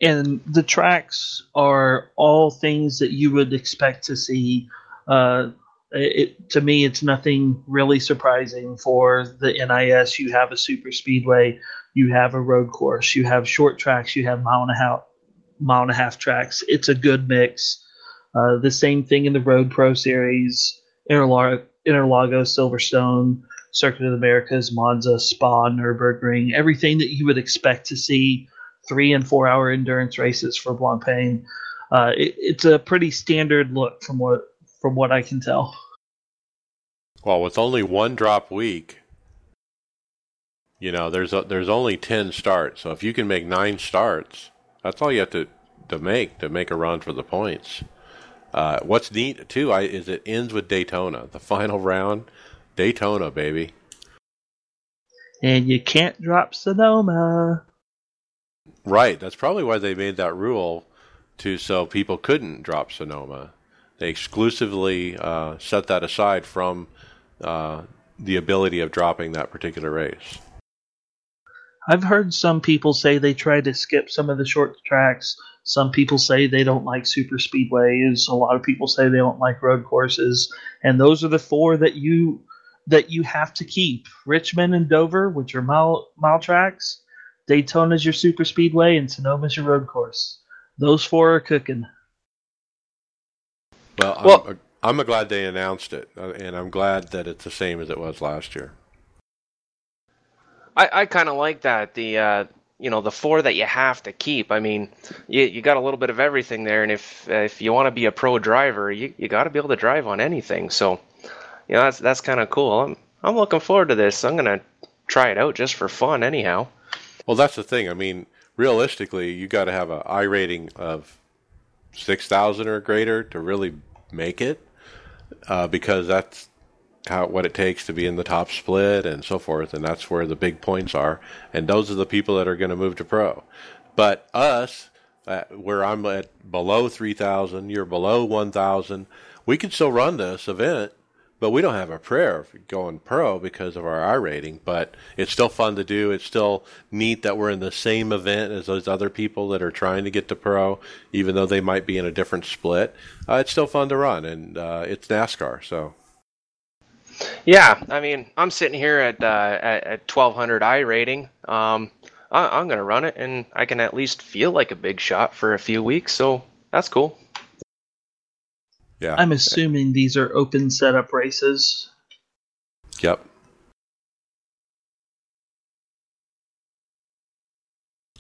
And the tracks are all things that you would expect to see. Uh, it, to me, it's nothing really surprising for the NIS. You have a super speedway, you have a road course, you have short tracks, you have mile and a half mile and a half tracks. It's a good mix. Uh, the same thing in the Road Pro Series. Interlagos, Silverstone, Circuit of the Americas, Monza, Spa, Nurburgring, everything that you would expect to see three and four hour endurance races for Blancpain. Uh, it, it's a pretty standard look from what from what I can tell. Well, with only one drop week, you know, there's a, there's only ten starts. So if you can make nine starts, that's all you have to to make to make a run for the points. Uh, what's neat too I, is it ends with Daytona, the final round. Daytona, baby. And you can't drop Sonoma. Right. That's probably why they made that rule to so people couldn't drop Sonoma. They exclusively uh, set that aside from uh, the ability of dropping that particular race. I've heard some people say they try to skip some of the short tracks some people say they don't like super speedways. A lot of people say they don't like road courses, and those are the four that you that you have to keep: Richmond and Dover, which are mile mile tracks. Daytona's your super speedway, and Sonoma's your road course. Those four are cooking. Well, I'm, Well- I'm glad they announced it, uh, and I'm glad that it's the same as it was last year. I, I kind of like that. The uh, you know the four that you have to keep. I mean, you you got a little bit of everything there, and if if you want to be a pro driver, you you got to be able to drive on anything. So, you know that's that's kind of cool. I'm I'm looking forward to this. I'm gonna try it out just for fun, anyhow. Well, that's the thing. I mean, realistically, you got to have an I rating of six thousand or greater to really make it, uh, because that's how what it takes to be in the top split and so forth, and that's where the big points are. And those are the people that are going to move to pro. But us, uh, where I'm at below three thousand, you're below one thousand. We can still run this event, but we don't have a prayer going pro because of our I rating. But it's still fun to do. It's still neat that we're in the same event as those other people that are trying to get to pro, even though they might be in a different split. Uh, it's still fun to run, and uh, it's NASCAR. So Yeah, I mean, I'm sitting here at uh, at, at 1200 I rating. Um, I, I'm gonna run it, and I can at least feel like a big shot for a few weeks. So that's cool. Yeah, I'm assuming these are open setup races. Yep.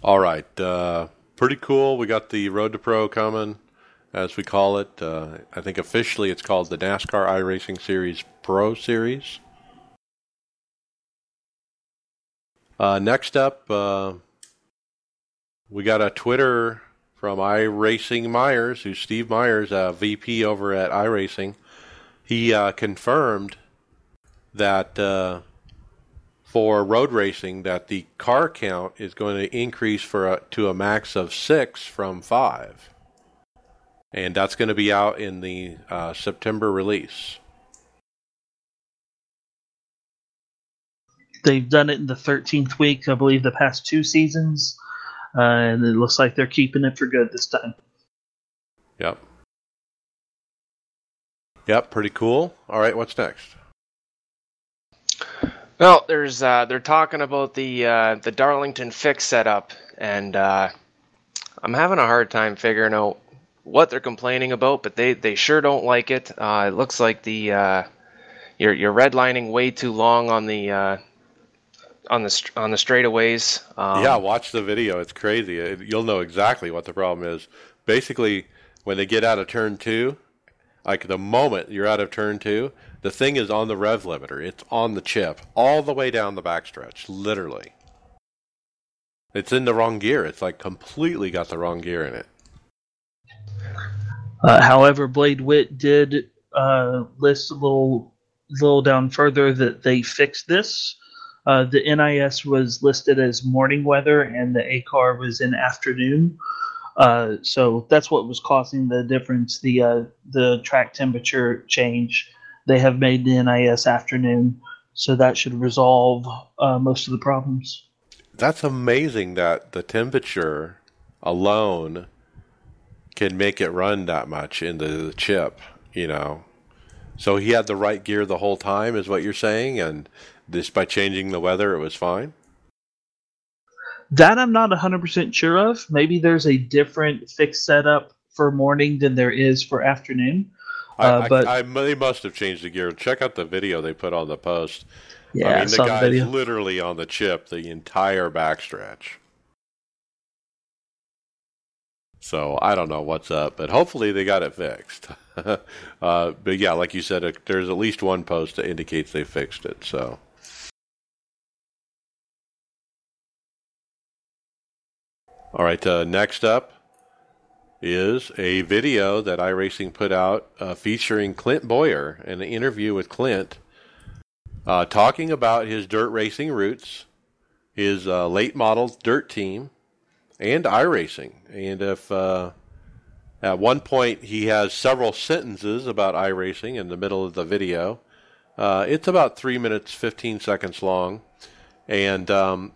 All right. Uh, pretty cool. We got the Road to Pro coming, as we call it. Uh, I think officially it's called the NASCAR iRacing Series Pro Series. Uh, next up, uh, we got a Twitter from iRacing Myers, who's Steve Myers, uh, VP over at iRacing. He uh, confirmed that uh, for road racing that the car count is going to increase for a, to a max of six from five, and that's going to be out in the uh, September release. They've done it in the 13th week, I believe, the past two seasons, uh, and it looks like they're keeping it for good this time. Yep. Yep, pretty cool. All right, what's next? Well, there's uh, they're talking about the uh, the Darlington fix setup, and uh, I'm having a hard time figuring out what they're complaining about. But they, they sure don't like it. Uh, it looks like the uh, you're you're redlining way too long on the uh, on the on the straightaways. Um, yeah, watch the video. It's crazy. It, you'll know exactly what the problem is. Basically, when they get out of turn two, like the moment you're out of turn two, the thing is on the rev limiter. It's on the chip all the way down the backstretch, literally. It's in the wrong gear. It's like completely got the wrong gear in it. Uh, however, Blade Wit did uh, list a little, little down further that they fixed this. Uh, the NIS was listed as morning weather, and the ARCA was in afternoon. Uh, so that's what was causing the difference. The uh, the track temperature change. They have made the NIS afternoon, so that should resolve uh, most of the problems. That's amazing that the temperature alone can make it run that much into the chip, you know. So he had the right gear the whole time, is what you're saying, and just by changing the weather, it was fine. That I'm not 100% sure of. Maybe there's a different fixed setup for morning than there is for afternoon. Uh, I- but- I, they must have changed the gear. Check out the video they put on the post. Yeah, I I mean, the guy's literally on the chip the entire backstretch. So I don't know what's up, but hopefully they got it fixed. uh, but yeah, like you said, uh, there's at least one post that indicates they fixed it. So all right, uh, next up is a video that iRacing put out uh, featuring Clint Bowyer and an interview with Clint uh, talking about his dirt racing roots, his uh, late model dirt team, and iRacing. And if uh, at one point he has several sentences about iRacing in the middle of the video, uh, it's about three minutes, 15 seconds long. And um,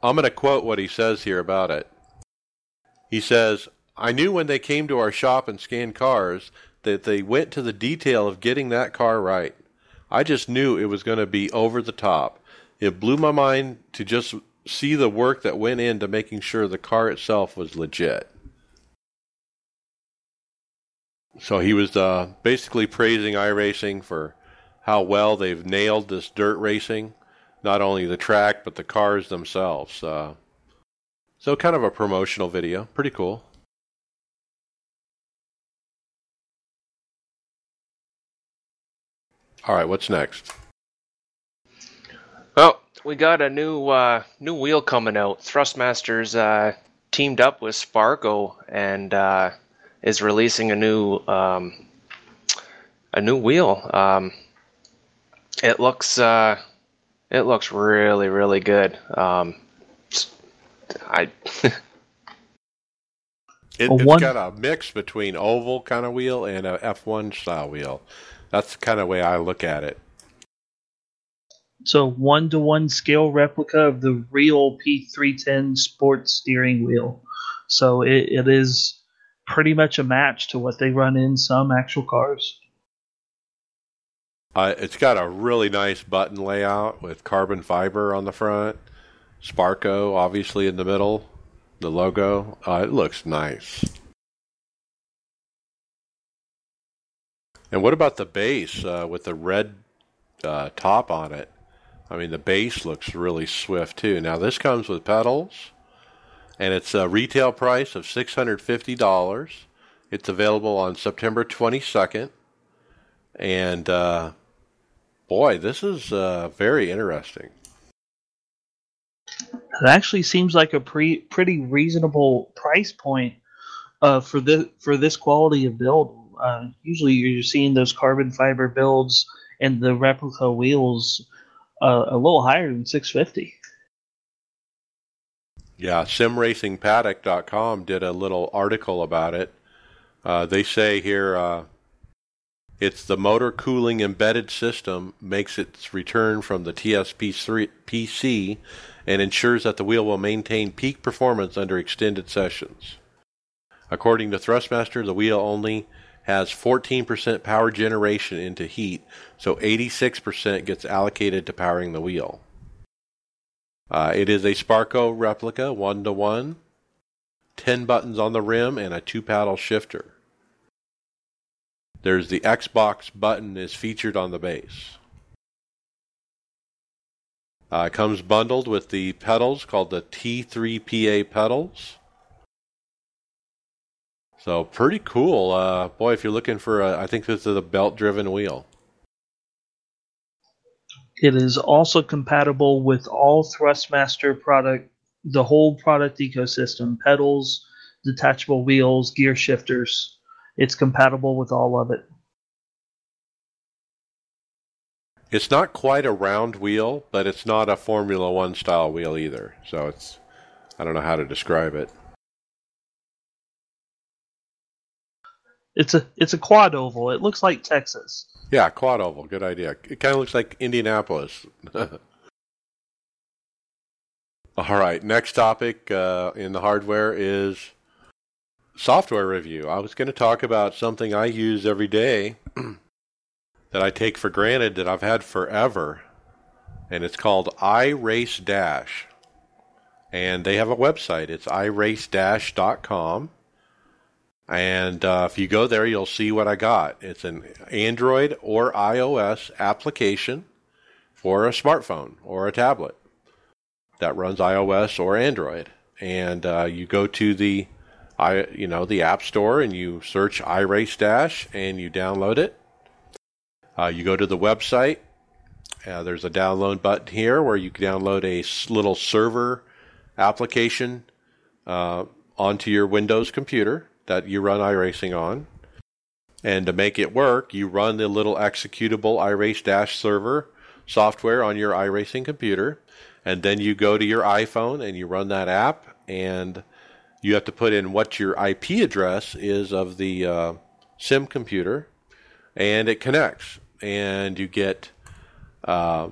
I'm going to quote what he says here about it. He says, I knew when they came to our shop and scanned cars that they went to the detail of getting that car right. I just knew it was going to be over the top. It blew my mind to just see the work that went into making sure the car itself was legit. So he was uh, basically praising iRacing for how well they've nailed this dirt racing, not only the track but the cars themselves. Uh, so kind of a promotional video, pretty cool. All right, what's next? Well, we got a new uh, new wheel coming out. Thrustmasters uh, teamed up with Sparco and uh, is releasing a new um, a new wheel. Um, it looks uh, it looks really really good. Um, I It, A it's one- got a mix between oval kind of wheel and a F1 style wheel. That's the kind of way I look at it. So one to one scale replica of the real P310 sports steering wheel. So it, it is pretty much a match to what they run in some actual cars. Uh, it's got a really nice button layout with carbon fiber on the front, Sparco obviously in the middle, the logo. Uh, it looks nice. And what about the base uh, with the red uh, top on it? I mean, the base looks really swift too. Now this comes with pedals, and it's a retail price of six hundred fifty dollars. It's available on September twenty second, and uh, boy, this is uh, very interesting. It actually seems like a pre, pretty reasonable price point uh, for this for this quality of build. Uh, usually, you're seeing those carbon fiber builds and the replica wheels uh, a little higher than 650. Yeah, simracingpaddock.com did a little article about it. Uh, they say here uh, it's the motor cooling embedded system makes its return from the TSP PC and ensures that the wheel will maintain peak performance under extended sessions. According to Thrustmaster, the wheel only has 14% power generation into heat, so 86% gets allocated to powering the wheel. Uh, it is a Sparco replica, one to one, 10 buttons on the rim, and a two paddle shifter. There's the Xbox button is featured on the base. Uh, comes bundled with the pedals called the T3PA pedals. So pretty cool. Uh, boy, if you're looking for a, I think this is a belt driven wheel. It is also compatible with all Thrustmaster product, the whole product ecosystem, pedals, detachable wheels, gear shifters. It's compatible with all of it. It's not quite a round wheel, but it's not a Formula One style wheel either. So it's, I don't know how to describe it. It's a it's a quad oval. It looks like Texas. Yeah, quad oval, good idea. It kind of looks like Indianapolis. All right, next topic uh, in the hardware is software review. I was going to talk about something I use every day that I take for granted that I've had forever, and it's called iRace Dash. And they have a website. It's iracedash.com. And uh, if you go there, you'll see what I got. It's an Android or iOS application for a smartphone or a tablet that runs iOS or Android. And uh, you go to the, i you know, the App Store and you search iRace Dash and you download it. Uh, you go to the website. Uh, there's a download button here where you can download a little server application uh, onto your Windows computer that you run iRacing on. And to make it work, you run the little executable iRace server software on your iRacing computer. And then you go to your iPhone and you run that app. And you have to put in what your IP address is of the uh, sim computer. And it connects. And you get, uh,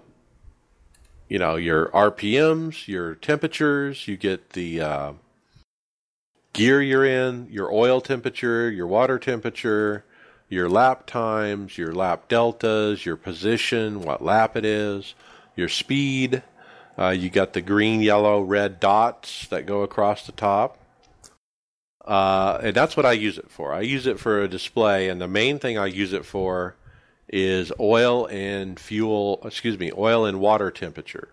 you know, your RPMs, your temperatures, you get the. Uh, gear you're in, your oil temperature, your water temperature, your lap times, your lap deltas, your position, what lap it is, your speed. Uh, you got the green, yellow, red dots that go across the top. uh, and that's what I use it for. I use it for a display, and the main thing I use it for is oil and fuel. Excuse me, oil and water temperature,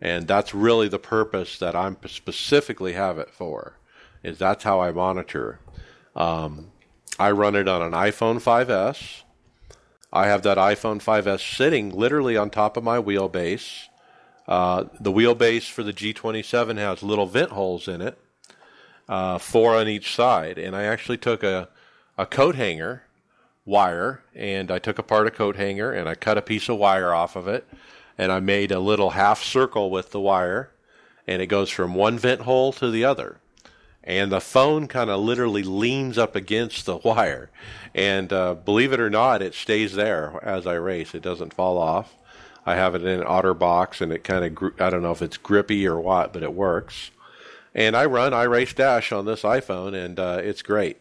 and that's really the purpose that I'm specifically have it for. Is that's how I monitor. Um, I run it on an iPhone 5S. I have that iPhone 5S sitting literally on top of my wheelbase. Uh, the wheelbase for the G27 has little vent holes in it, uh, four on each side. And I actually took a, a coat hanger wire and I took apart a coat hanger and I cut a piece of wire off of it and I made a little half circle with the wire and it goes from one vent hole to the other and the phone kind of literally leans up against the wire. And uh, believe it or not, it stays there as I race. It doesn't fall off. I have it in an OtterBox, and it kind of gr- I don't know if it's grippy or what, but it works. And I run iRace Dash on this iPhone, and uh, it's great.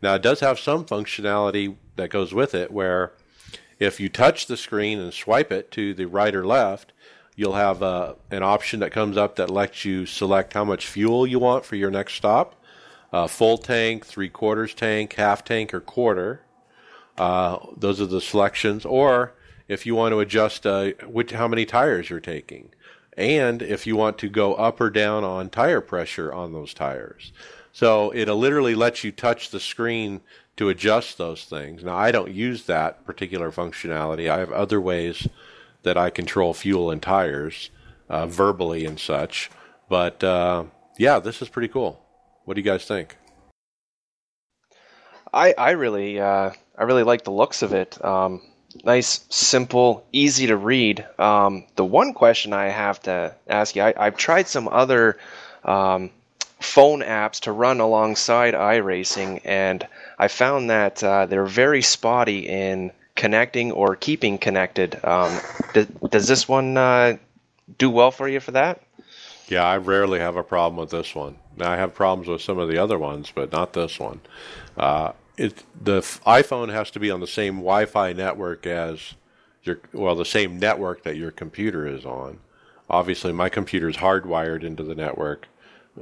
Now it does have some functionality that goes with it, where if you touch the screen and swipe it to the right or left, You'll have uh, an option that comes up that lets you select how much fuel you want for your next stop. Uh, full tank, three quarters tank, half tank, or quarter. Uh, those are the selections. Or if you want to adjust uh, which, how many tires you're taking, and if you want to go up or down on tire pressure on those tires. So it literally lets you touch the screen to adjust those things. Now I don't use that particular functionality. I have other ways that I control fuel and tires uh, verbally and such. But uh, yeah, this is pretty cool. What do you guys think? I I really uh, I really like the looks of it. Um, nice, simple, easy to read. Um, the one question I have to ask you, I, have tried some other um, phone apps to run alongside iRacing, and I found that uh, they're very spotty in connecting or keeping connected. Um, does, this one uh, do well for you for that? Yeah, I rarely have a problem with this one. Now, I have problems with some of the other ones, but not this one. Uh, it the iPhone has to be on the same Wi-Fi network as your well, the same network that your computer is on. Obviously, my computer is hardwired into the network,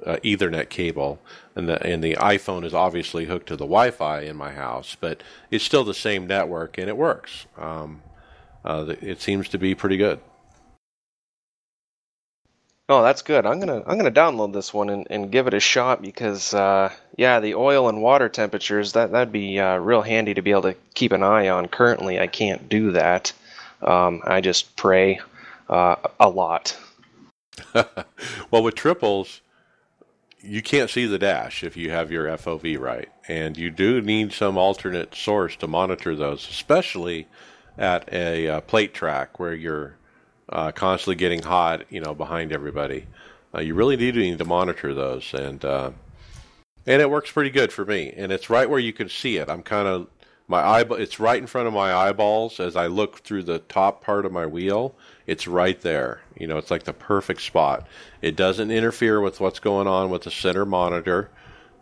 uh, Ethernet cable, and the and the iPhone is obviously hooked to the Wi-Fi in my house, but it's still the same network and it works. Um, uh, it seems to be pretty good. Oh, that's good. I'm gonna I'm gonna download this one and, and give it a shot because uh, yeah, the oil and water temperatures that that'd be uh, real handy to be able to keep an eye on. Currently, I can't do that. Um, I just pray uh, a lot. well, with triples, you can't see the dash if you have your FOV right, and you do need some alternate source to monitor those, especially at a uh, plate track where you're uh, constantly getting hot, you know, behind everybody. Uh, you really do need to monitor those, and uh, and it works pretty good for me. And it's right where you can see it. I'm kind of my eyeball. It's right in front of my eyeballs as I look through the top part of my wheel it's right there. You know, it's like the perfect spot. It doesn't interfere with what's going on with the center monitor.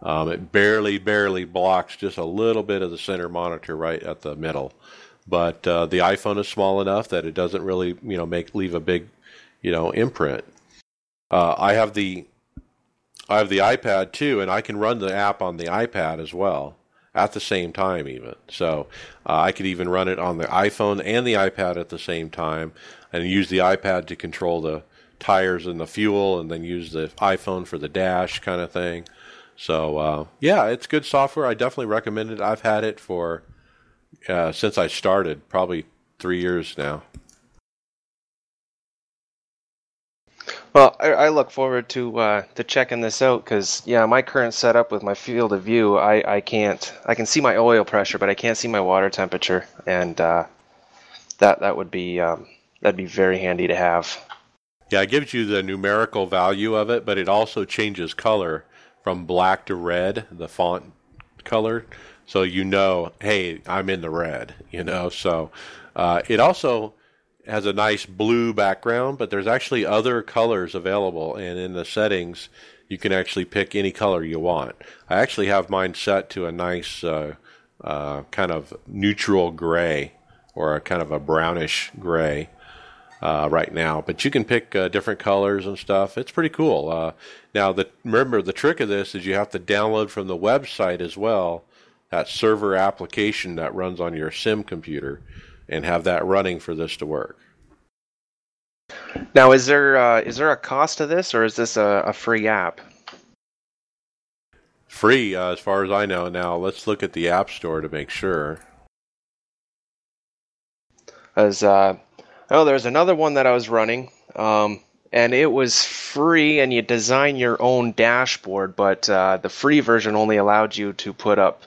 Um, it barely, barely blocks just a little bit of the center monitor right at the middle. But uh, the iPhone is small enough that it doesn't really, you know, make leave a big, you know, imprint. Uh, I have the I have the iPad too, and I can run the app on the iPad as well at the same time, even. So uh, I could even run it on the iPhone and the iPad at the same time and use the iPad to control the tires and the fuel, and then use the iPhone for the dash kind of thing. So uh, yeah, it's good software. I definitely recommend it. I've had it for uh, since I started, probably three years now. Well, I, I look forward to uh, to checking this out because yeah, my current setup with my field of view, I, I can't I can see my oil pressure, but I can't see my water temperature, and uh, that that would be um, that'd be very handy to have. Yeah, it gives you the numerical value of it, but it also changes color from black to red, the font color. So you know, hey, I'm in the red, you know. So uh, it also has a nice blue background, but there's actually other colors available, and in the settings, you can actually pick any color you want. I actually have mine set to a nice uh, uh, kind of neutral gray or a kind of a brownish gray. uh, right now. But you can pick uh, different colors and stuff. It's pretty cool. Uh, now, the, remember the trick of this is you have to download from the website as well that server application that runs on your sim computer and have that running for this to work. Now, is there uh, is there a cost to this, or is this a, a free app? Free, uh, as far as I know. Now, let's look at the App Store to make sure. As uh, oh, there's another one that I was running, um, and it was free, and you design your own dashboard, but uh, the free version only allowed you to put up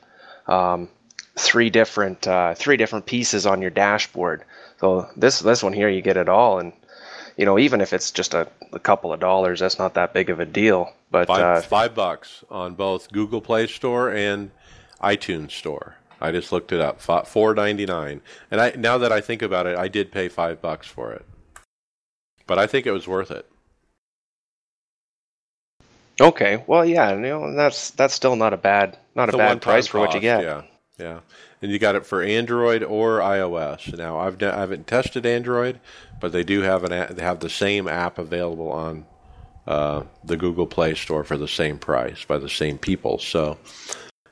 um, three different uh, three different pieces on your dashboard. So this this one here, you get it all, and you know even if it's just a, a couple of dollars, that's not that big of a deal. But five, uh, five bucks on both Google Play Store and iTunes Store. I just looked it up, four ninety nine. And I now that I think about it, I did pay five bucks for it, but I think it was worth it. Okay, well, yeah, you know, that's that's still not a bad not a bad price for what you get. Yeah, yeah, and you got it for Android or iOS. Now, I've I haven't tested Android, but they do have an they have the same app available on uh, the Google Play Store for the same price by the same people. So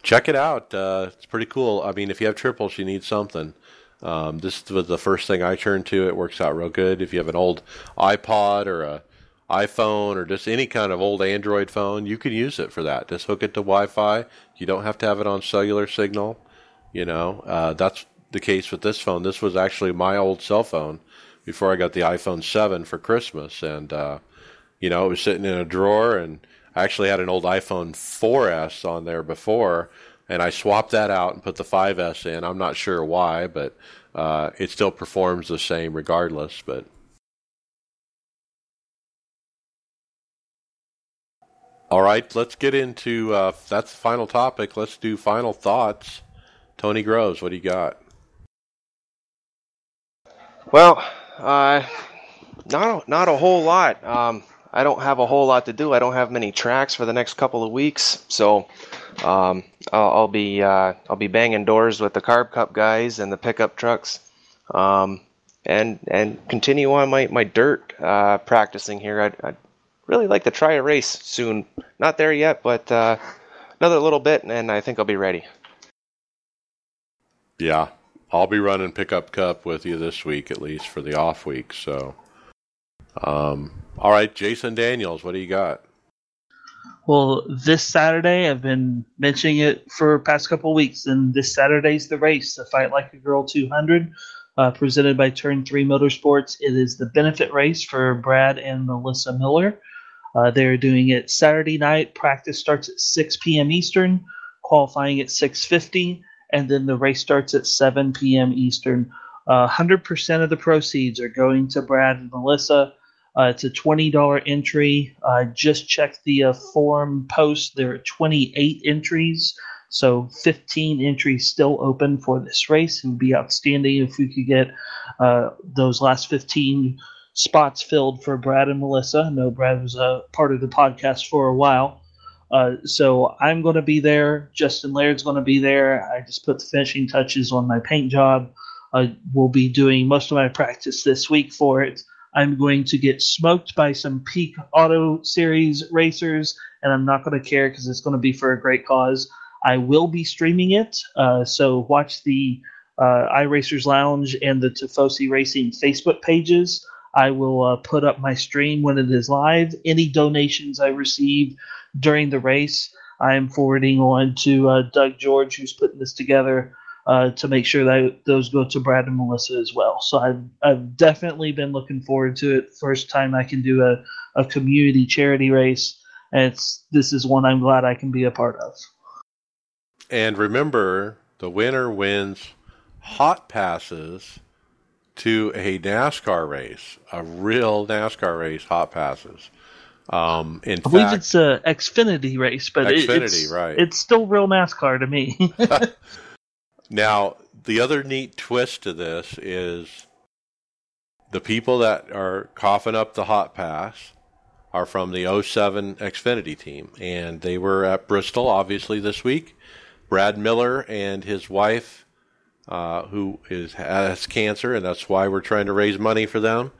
check it out. Uh, it's pretty cool. I mean, if you have triples, you need something. Um, this was the first thing I turned to. It works out real good. If you have an old iPod or a iPhone or just any kind of old Android phone, you can use it for that. Just hook it to Wi-Fi. You don't have to have it on cellular signal. You know, uh, that's the case with this phone. This was actually my old cell phone before I got the iPhone 7 for Christmas, and uh, you know, it was sitting in a drawer, and I actually had an old iPhone 4S on there before, and I swapped that out and put the 5S in. I'm not sure why, but uh, it still performs the same regardless. But All right, let's get into uh, that's the final topic. Let's do final thoughts. Tony Groves, what do you got? Well, uh, not a, not a whole lot. Um, I don't have a whole lot to do. I don't have many tracks for the next couple of weeks, so um, I'll, I'll, be uh, I'll be banging doors with the Carb Cup guys and the pickup trucks, um, and and continue on my my dirt uh, practicing here. I'd, I'd really like to try a race soon. Not there yet, but uh, another little bit, and I think I'll be ready. Yeah, I'll be running pickup cup with you this week at least for the off week. So, um, all right, Jason Daniels, what do you got? Well, this Saturday, I've been mentioning it for past couple weeks, and this Saturday's the race, the Fight Like a Girl 200, uh, presented by Turn 3 Motorsports. It is the benefit race for Brad and Melissa Miller. Uh, they're doing it Saturday night. Practice starts at 6 p.m. Eastern, qualifying at 6:50, and then the race starts at 7 p.m. Eastern. Uh, 100% of the proceeds are going to Brad and Melissa. Uh, it's a $20 entry. I just checked the uh, forum post. There are 28 entries, so 15 entries still open for this race. It would be outstanding if we could get uh, those last 15 spots filled for Brad and Melissa. I know Brad was a part of the podcast for a while. Uh, so I'm going to be there. Justin Laird's going to be there. I just put the finishing touches on my paint job. I will be doing most of my practice this week for it. I'm going to get smoked by some peak auto series racers, and I'm not going to care because it's going to be for a great cause. I will be streaming it, uh, so watch the uh, iRacers Lounge and the Tifosi Racing Facebook pages. I will uh, put up my stream when it is live. Any donations I receive during the race, I am forwarding on to uh, Doug George, who's putting this together, uh, to make sure that those go to Brad and Melissa as well. So I've, I've definitely been looking forward to it. First time I can do a, a community charity race, and it's this is one I'm glad I can be a part of. And remember, the winner wins hot passes to a NASCAR race, a real NASCAR race, hot passes. Um, in I believe fact, it's a Xfinity race, but Xfinity, it's, right? It's still real NASCAR to me. now, the other neat twist to this is the people that are coughing up the hot pass are from the 07 Xfinity team, and they were at Bristol obviously this week. Brad Miller and his wife uh, who is has cancer, and that's why we're trying to raise money for them.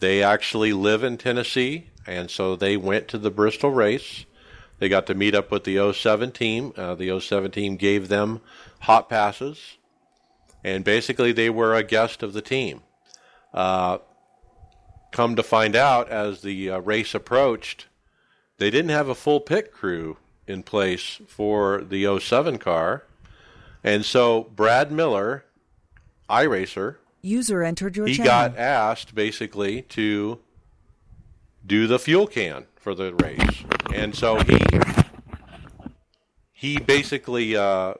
They actually live in Tennessee, and so they went to the Bristol race. They got to meet up with the 07 team. Uh, the 07 team gave them hot passes, and basically they were a guest of the team. Uh, come to find out, as the uh, race approached, they didn't have a full pit crew in place for the 07 car. And so Brad Miller, iRacer, User entered your he channel. got asked basically to do the fuel can for the race. And so he he basically uh,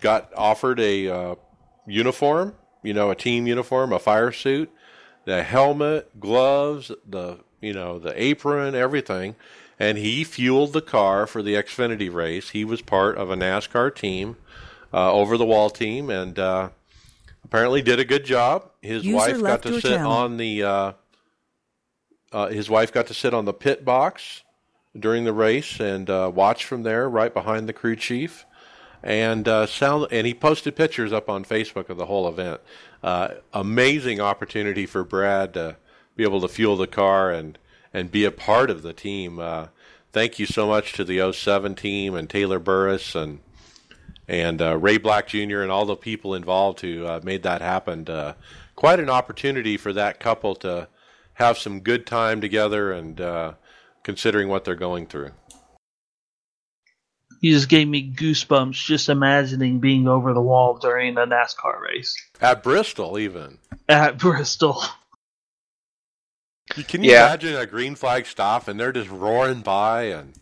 got offered a uh, uniform, you know, a team uniform, a fire suit, the helmet, gloves, the you know, the apron, everything. And he fueled the car for the Xfinity race. He was part of a NASCAR team, uh, over the wall team, and uh, apparently did a good job. His User wife got to sit channel. on the uh, his wife got to sit on the pit box during the race and uh, watch from there, right behind the crew chief. And uh, sound, and he posted pictures up on Facebook of the whole event. Uh, amazing opportunity for Brad to be able to fuel the car and and be a part of the team. Uh, thank you so much to the 07 team and Taylor Burris and and uh, Ray Black Jr. and all the people involved who made that happen. Quite an opportunity for that couple to have some good time together and uh, considering what they're going through. You just gave me goosebumps just imagining being over the wall during a NASCAR race At Bristol, even. at Bristol. Can you Yeah. imagine a green flag stop and they're just roaring by and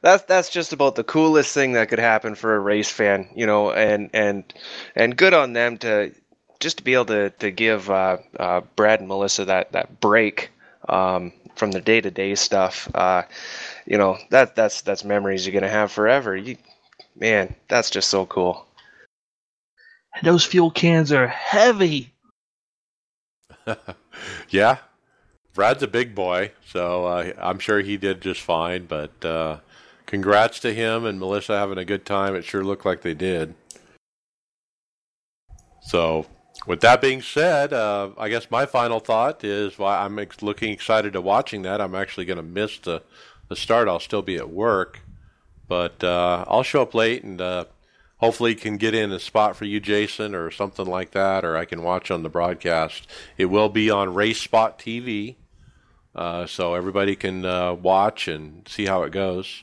that's that's just about the coolest thing that could happen for a race fan, you know, and and and good on them to just to be able to to give uh, uh, Brad and Melissa that that break um, from the day to day stuff. Uh, you know that that's that's memories you're gonna have forever. You, man, that's just so cool. Those fuel cans are heavy. yeah, Brad's a big boy, so uh, I'm sure he did just fine. But uh, congrats to him and Melissa having a good time. It sure looked like they did. So, with that being said, uh, I guess my final thought is why I'm ex- looking excited to watching that. I'm actually going to miss the the start. I'll still be at work, but uh, I'll show up late and uh, hopefully can get in a spot for you, Jason, or something like that, or I can watch on the broadcast. It will be on Race Spot TV, uh, so everybody can uh, watch and see how it goes.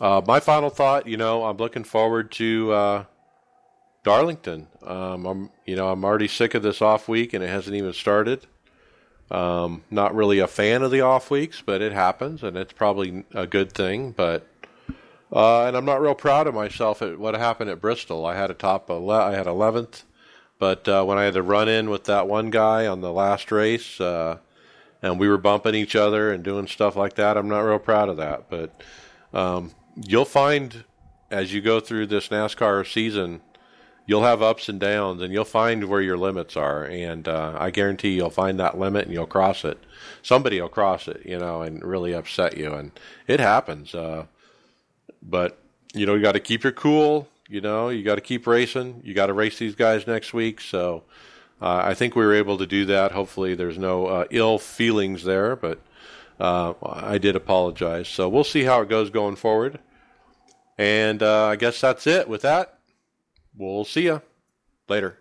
Uh, my final thought, you know, I'm looking forward to Darlington. Um, I'm, you know, I'm already sick of this off week, and it hasn't even started. Um, not really a fan of the off weeks, but it happens, and it's probably a good thing. But uh, and I'm not real proud of myself at what happened at Bristol. I had a top, ele- I had 11th, but uh, when I had to run in with that one guy on the last race, uh, and we were bumping each other and doing stuff like that, I'm not real proud of that. But um, you'll find as you go through this NASCAR season, you'll have ups and downs, and you'll find where your limits are. And uh, I guarantee you'll find that limit and you'll cross it. Somebody will cross it, you know, and really upset you, and it happens. Uh, but you know, you got to keep your cool. You know, you got to keep racing. You got to race these guys next week. So uh, I think we were able to do that. Hopefully, there's no uh, ill feelings there, but uh, I did apologize. So we'll see how it goes going forward. And uh, I guess that's it. With that, we'll see you later.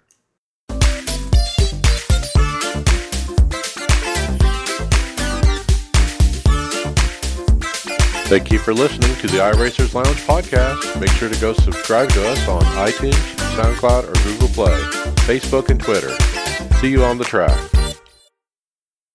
Thank you for listening to the iRacers Lounge podcast. Make sure to go subscribe to us on iTunes, SoundCloud, or Google Play, Facebook, and Twitter. See you on the track.